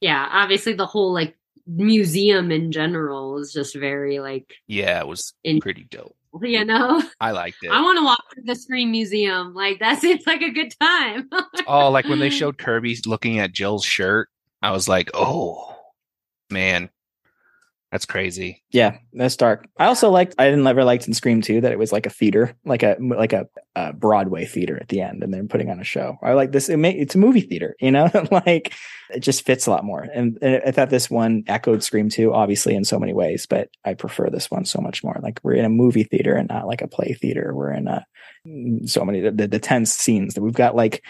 yeah, obviously the whole like museum in general is just very like Yeah, it was In- pretty dope. you know. I liked it. I want to walk through the Scream Museum. Like that seems like a good time. oh, like when they showed Kirby looking at Jill's shirt, I was like, oh man, that's crazy. Yeah, that's dark. I also liked. I didn't ever liked in Scream Two that it was like a theater, like a like a, a Broadway theater at the end, and they're putting on a show. I like this. It may, it's a movie theater, you know, like it just fits a lot more. And, and I thought this one echoed Scream Two, obviously in so many ways, but I prefer this one so much more. Like we're in a movie theater and not like a play theater. We're in a mm, so many the, the tense scenes that we've got like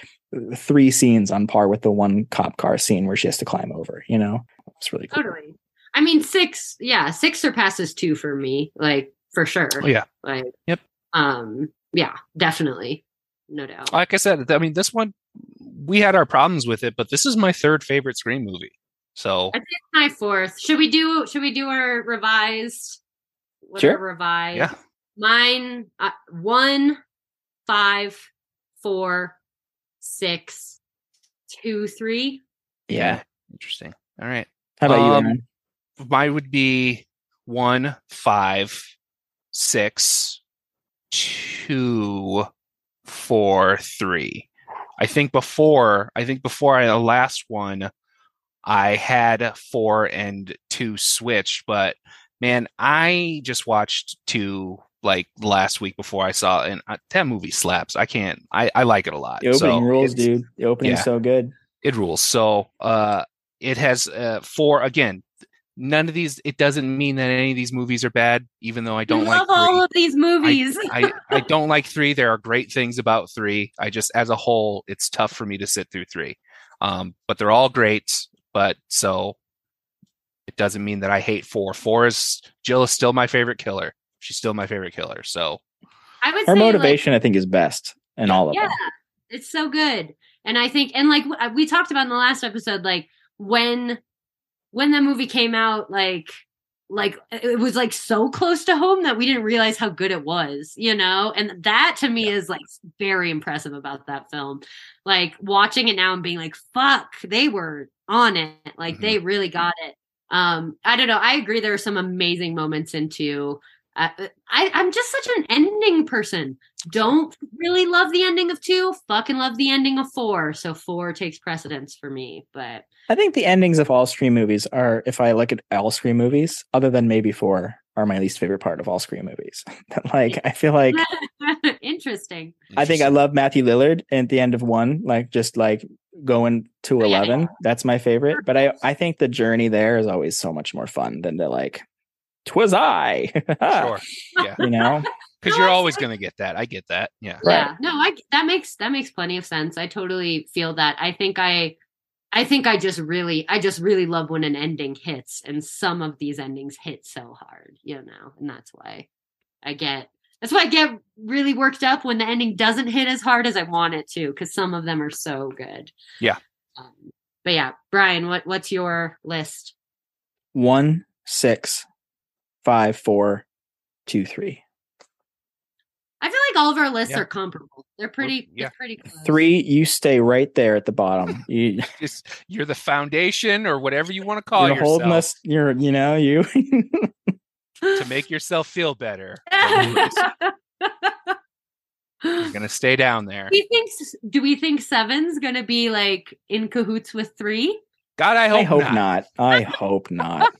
three scenes on par with the one cop car scene where she has to climb over. You know, it's really cool. totally. I mean, six. Yeah, six surpasses two for me. Like for sure. Oh, yeah. Like. Yep. Um. Yeah. Definitely. No doubt. Like I said, I mean, this one we had our problems with it, but this is my third favorite Scream movie. So I think it's my fourth. Should we do? Should we do our revised? What Sure. revised? yeah, Mine. Uh, one, five, four, six, two, three. Yeah. interesting. All right. How about you, Um, Aaron? Mine would be one, five, six, two, four, three. I think before, I think before I, the last one, I had four and two switched, but man, I just watched two like last week before I saw it, and uh, that movie slaps. I can't, I, I like it a lot. The opening So rules, dude. The opening's yeah. so good. it rules. So uh it has uh four again. None of these it doesn't mean that any of these movies are bad, even though I don't I like love all of these movies. I, I don't like three. There are great things about three. I just as a whole, it's tough for me to sit through three. Um, but they're all great. But so it doesn't mean that I hate four. Four is Jill is still my favorite killer. She's still my favorite killer. So I would Her say like, motivation, I think, is best in all of yeah them. it's so good and i think and like we talked about in the last episode like when when that movie came out like like it was like so close to home that we didn't realize how good it was you know? And that to me is like very impressive about that film. Like watching it now and being like fuck they were on it. Like Mhm. they really got it. Um i don't know. I agree there are some amazing moments into uh, I, I'm just such an ending person don't really love the ending of two, fucking love the ending of four. So four takes precedence for me. But I think the endings of all Scream movies are, if I look at all Scream movies, other than maybe four, are my least favorite part of all Scream movies. like, I feel like interesting. I think I love Matthew Lillard at the end of one, like just like going to Oh, yeah. eleven. That's my favorite. But I, I think the journey there is always so much more fun than the like, twas I. sure. Yeah. You know, Because No, you're I always gonna get that. I get that. Yeah. Right. Yeah. No, I that makes that makes plenty of sense. I totally feel that. I think I I think I just really I just really love when an ending hits and some of these endings hit so hard, you know, and that's why I get that's why I get really worked up when the ending doesn't hit as hard as I want it to, because some of them are so good. Yeah. Um, but yeah, Brian, what what's your list? one, six, five, four, two, three. I feel like all of our lists Yeah. are comparable. They're pretty. yeah. They're pretty close. Three, you stay right there at the bottom. You, Just you're the foundation or whatever you want to call you're yourself holding us. You're, you know, you. to make yourself feel better. You're gonna stay down there. do we think do we think seven's gonna be like in cahoots with three? God, I hope, I hope not. not. I hope not.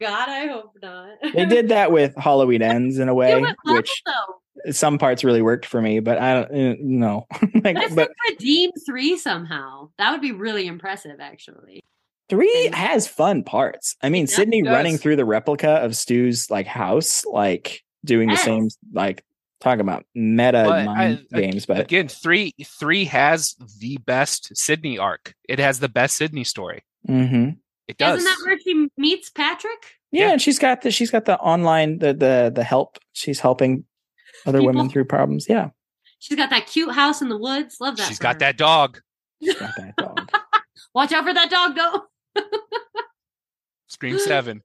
God, I hope not. They did that with Halloween Ends in a way, it which though. some parts really worked for me, but I don't know. no. like, What if but they redeem three somehow? That would be really impressive, actually. three has fun parts. I mean, Sidney does. running through the replica of Stu's like house, like doing the Yes. same, like talking about meta But mind I- games. But Again, three three has the best Sidney arc. It has the best Sidney story. Mhm. It does. Isn't that where she meets Patrick? Yeah, Yeah. and she's got the she's got the online the the the help. She's helping other women through problems. Yeah, She's got that cute house in the woods. Love that. She's for got her. that dog. she's got that dog. Watch out for that dog, though. Scream seven.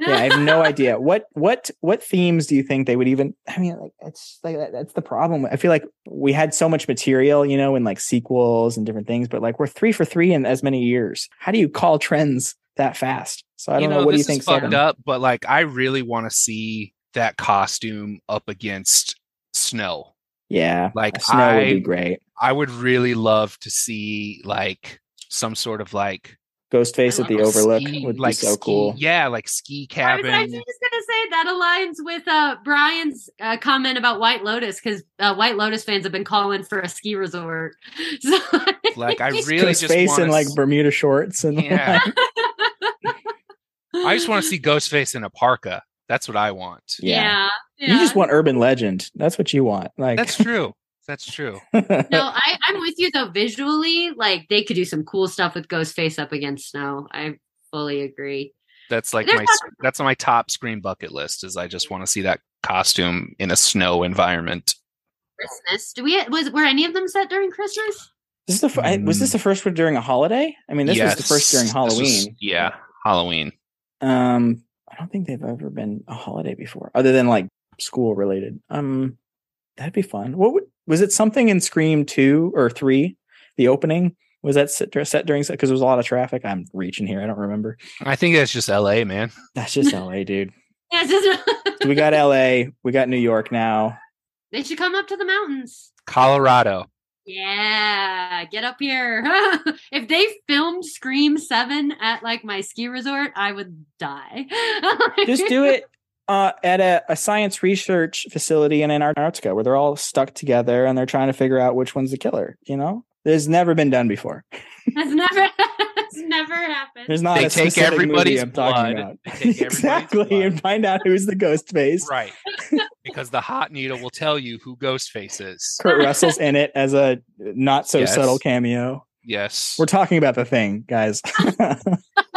Yeah, I have no idea what what what themes do you think they would even? I mean, like it's like that, that's the problem. I feel like we had so much material, you know, in like sequels and different things, but like we're three for three in as many years. How do you call trends that fast? So I don't know, What do you this think? is fucked Seven? up, but like I really want to see that costume up against snow. Yeah, Like, a snow would be great. I would really love to see like some sort of like Ghostface I at the Overlook ski- would like be so ski- cool. Yeah, like ski cabin. I was cabin. actually just gonna say that aligns with uh, Brian's uh, comment about White Lotus because uh, White Lotus fans have been calling for a ski resort. So, Like I really just Ghostface in like Bermuda shorts and Yeah. like- I just want to see Ghostface in a parka. That's what I want. yeah. yeah, You just want urban legend. That's what you want. Like That's true. That's true. No, I, I'm with you though. Visually, like they could do some cool stuff with Ghostface up against snow. I fully agree. That's like There's my that's on my top screen bucket list. Is I just want to see that costume in a snow environment. Christmas. Do we was were any of them set during Christmas? This is the fir- I- was this the first one during a holiday? I mean, this was the first during Yes, this was- Halloween. yeah, Halloween. Um, I don't think they've ever been a holiday before, other than like school related. Um, that'd be fun. What would, was it? Something in Scream two or three? The opening was that set, set during because there was a lot of traffic. I'm reaching here. I don't remember. I think that's just L.A. Man. That's just L.A., dude. Yeah, just- So we got L.A. We got New York now. they should come up to the mountains. Colorado. Yeah, get up here. if they filmed Scream 7 at like my ski resort, I would die. Just do it uh, at a, a science research facility in Antarctica where they're all stuck together and they're trying to figure out which one's the killer. You know, there's never been done before. That's never that's never happened. There's not They a take specific everybody's movie I'm talking blood. about. Everybody's exactly, blood. and find out who's the ghost face. Right. because the hot needle will tell you who Ghostface is. Kurt Russell's in it as a not so Yes. subtle cameo. Yes. We're talking about the thing, guys.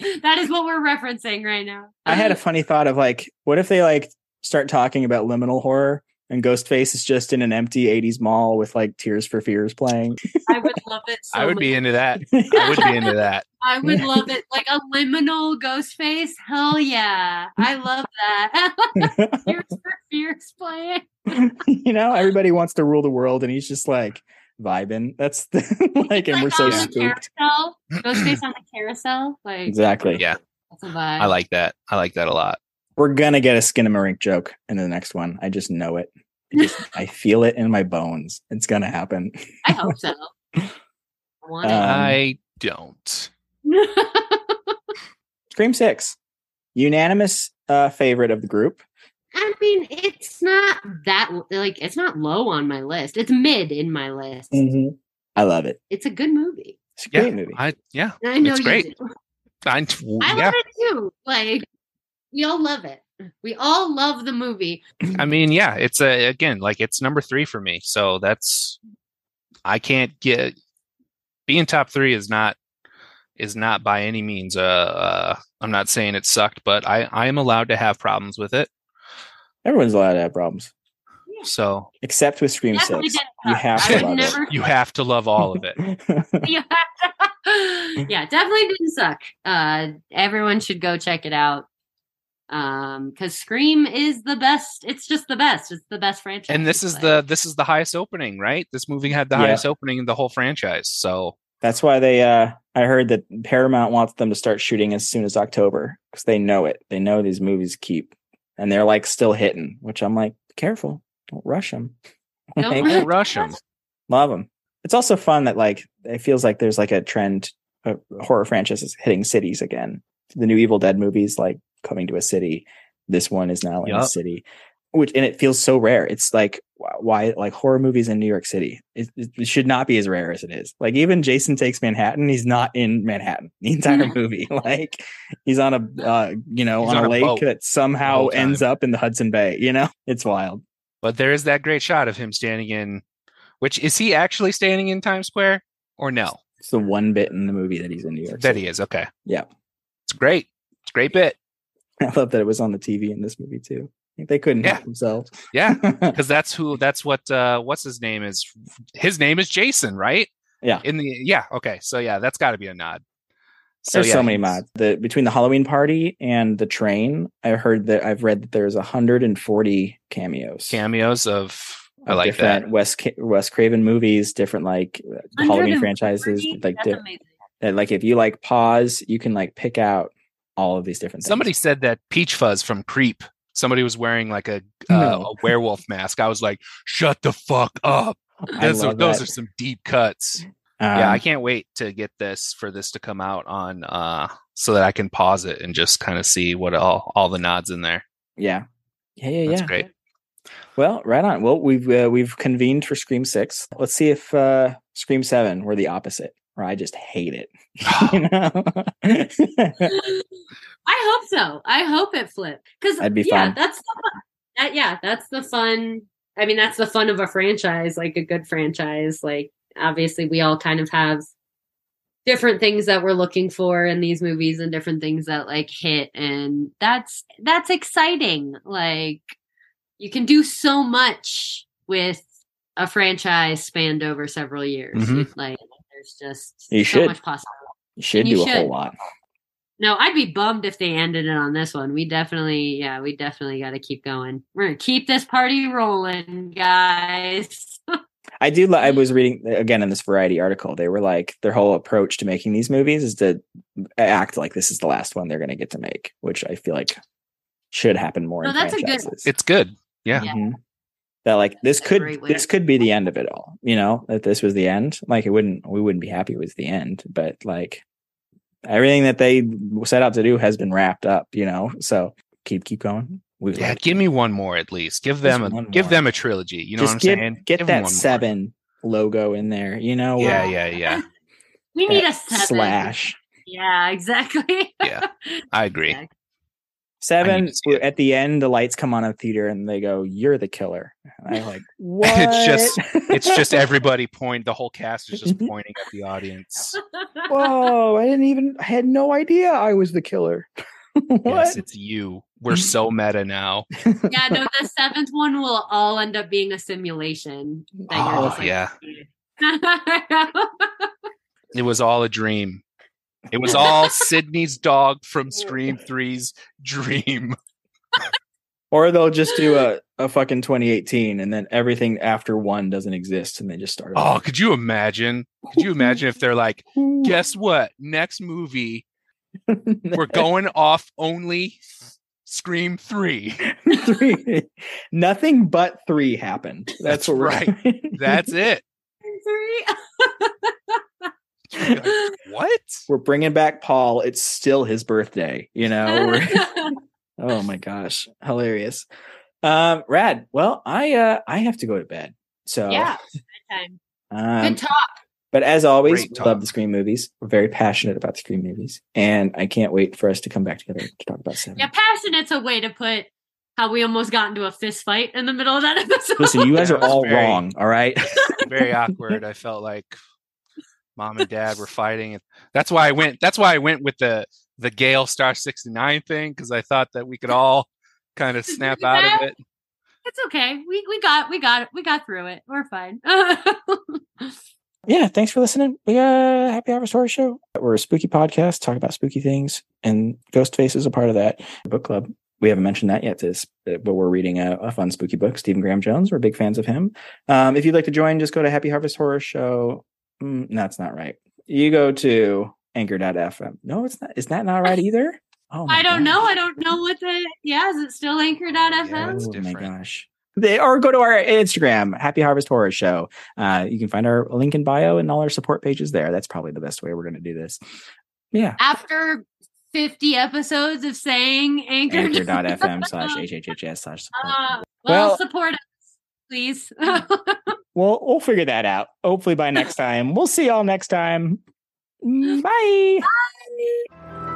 that is what we're referencing right now. I had a funny thought of like, what if they like start talking about liminal horror and Ghostface is just in an empty 80s mall with like Tears for Fears playing? I would love it so I would much. be into that. I would be into that. I would love it. Like a liminal ghost face. Hell yeah. I love that. Tears for Fears playing. you know, everybody wants to rule the world, and he's just like vibing. That's the, like, and we're so on the spooked. Carousel. Ghost face on the carousel. Like Exactly. Yeah. that's a vibe. I like that. I like that a lot. We're gonna get a Skinamarink joke in the next one. I just know it. I, just, I feel it in my bones. It's gonna happen. I hope so. I Um, I don't. Scream Six, unanimous uh, favorite of the group. I mean, it's not that like it's not low on my list. It's mid in my list. I love it. It's a good movie. It's a Yeah. movie. I yeah. And I know It's you great. do. I, I yeah. love it too. Like we all love it. We all love the movie. I mean, yeah, it's a again like it's number three for me. So that's I can't get being top three is not is not by any means. Uh, uh I'm not saying it sucked, but I I am allowed to have problems with it. Everyone's allowed to have problems, So except with Scream Definitely Six. You have to would love never- you have to love all of it. it. yeah, yeah, definitely didn't suck. Uh, everyone should go check it out. Um, because Scream is the best. It's just the best. It's the best franchise. And this is Like, the this is the highest opening, right? This movie had the Yeah. highest opening in the whole franchise. So That's why they. uh I heard that Paramount wants them to start shooting as soon as October because they know it. They know these movies keep, and they're like still hitting. Which I'm like, careful, don't rush them. Don't don't rush them. Love them. It's also fun that like it feels like there's like a trend of horror franchises hitting cities again. The new Evil Dead movies like coming to a city. This one is now in a city, which and it feels so rare. It's like why like horror movies in New York City. It, it should not be as rare as it is. Like even Jason Takes Manhattan, he's not in Manhattan the entire movie. like he's on a uh, you know on, on a lake boat that somehow ends up in the Hudson Bay. You know, it's wild. But there is that great shot of him standing in which is he actually standing in Times Square or no? It's the one bit in the movie that he's in New York. That City. he is. Okay. Yeah. It's great. It's a great bit. I love that it was on the TV in this movie too. They couldn't Yeah. help themselves. Yeah, because that's who. That's what. uh What's his name is? His name is Jason, right? Yeah. In the yeah. Okay. So yeah, that's got to be a nod. There's yeah, so many he's- mods. The between the Halloween party and the train, I heard that I've read that there's 140 cameos. cameos of. I like different that. Wes Ca- Wes Craven movies, different like uh, Halloween franchises. Like That's di- that, like if you like pause, you can like pick out all of these different. Somebody things. said that Peach Fuzz from Creep. Somebody was wearing like a uh, No. a werewolf mask. I was like, "Shut the fuck up!" Those, are, those are some deep cuts. yeah, Um, I can't wait to get this for this to come out on, uh, so that I can pause it and just kind of see what all all the nods in there. Yeah, yeah, yeah, That's yeah. great. Well, right on. Well, we've uh, we've convened for Scream Six. Let's see if uh, Scream Seven were the opposite, or I just hate it. you know? I hope so. I hope it flipped because That'd be yeah, fun. that's the fun. That, yeah, that's the fun. I mean, that's the fun of a franchise, like a good franchise. Like obviously, we all kind of have different things that we're looking for in these movies and different things that like hit, and that's that's exciting. Like you can do so much with a franchise spanned over several years. Mhm. Like there's just You so should. much possibility. you should You do a should. whole lot. No, I'd be bummed if they ended it on this one. We definitely, yeah, we definitely got to keep going. We're gonna keep this party rolling, guys. I do. I was reading again in this Variety article. They were like their whole approach to making these movies is to act like this is the last one they're going to get to make, which I feel like should happen more. No, in that's a good- It's good. Yeah. Yeah. Mhm. That like this That's could this could be the end of it all. You know that this was the end. Like it wouldn't we wouldn't be happy with the end, but like everything that they set out to do has been wrapped up. You know, so keep keep going. We Yeah, like- give me one more at least. Give them Just a give them a trilogy. You know just what I'm get saying? get Give that one more. seven logo in there. You know, Yeah, where- yeah, yeah. we need a seven. slash. Yeah, exactly. Yeah. I agree. Yeah. Seven to see it. at the end, the lights come on in theater and they go, "You're the killer." And I'm like, what? It's just- It's just everybody point. The whole cast is just pointing at the audience. whoa! I didn't even. I had no idea I was the killer. what? Yes, it's you. We're so meta now. yeah, no, the seventh one will all end up being a simulation. That you're Oh like, yeah, it was all a dream. It was all Sidney's dog from Scream 3's dream. or they'll just do a, a fucking 2018 and then everything after one doesn't exist and they just start. Oh, could you imagine? Could you imagine if they're like, guess what? Next movie, we're going off only Scream 3. three. Nothing but three happened. That's, That's what we're right. That's it. Like, what? we're bringing back Paul. It's still his birthday. You know. Oh my gosh, hilarious. Um, rad. Well, I uh I have to go to bed. So yeah, bedtime. Um, Good talk. But as always, we love the Scream movies. We're very passionate about the Scream movies, and I can't wait for us to come back together to talk about seven. Yeah, passionate's a way to put how we almost got into a fist fight in the middle of that episode. Listen, you guys are all very- wrong. All right. Very awkward. I felt like mom and dad were fighting. And that's why I went that's why I went with the the Gale Star 69 thing, because I thought that we could all kind of snap out of it. it's okay. We we got we got it. We got through it. We're fine. yeah, thanks for listening. We uh Happy Harvest Horror Show. We're a spooky podcast, talk about spooky things, and Ghostface is a part of that book club. We haven't mentioned that yet, this, but we're reading a, a fun spooky book. Stephen Graham Jones. We're big fans of him. Um, if you'd like to join, just go to Happy Harvest Horror Show. Mm, that's not right. You go to anchor.fm. No, it's not. Is that not right either? Oh, my I don't gosh. know. I don't know what the yeah. Is it still anchor.fm? Yeah, oh my gosh. They or go to our Instagram, Happy Harvest Horror Show. Uh, you can find our link in bio and all our support pages there. That's probably the best way we're going to do this. Yeah. After 50 episodes of saying anchor. Anchor.fm slash HHHS slash support. Uh, well, Well- support us, please. We'll, we'll figure that out. Hopefully by next time. We'll see y'all next time. Mm, bye. Bye.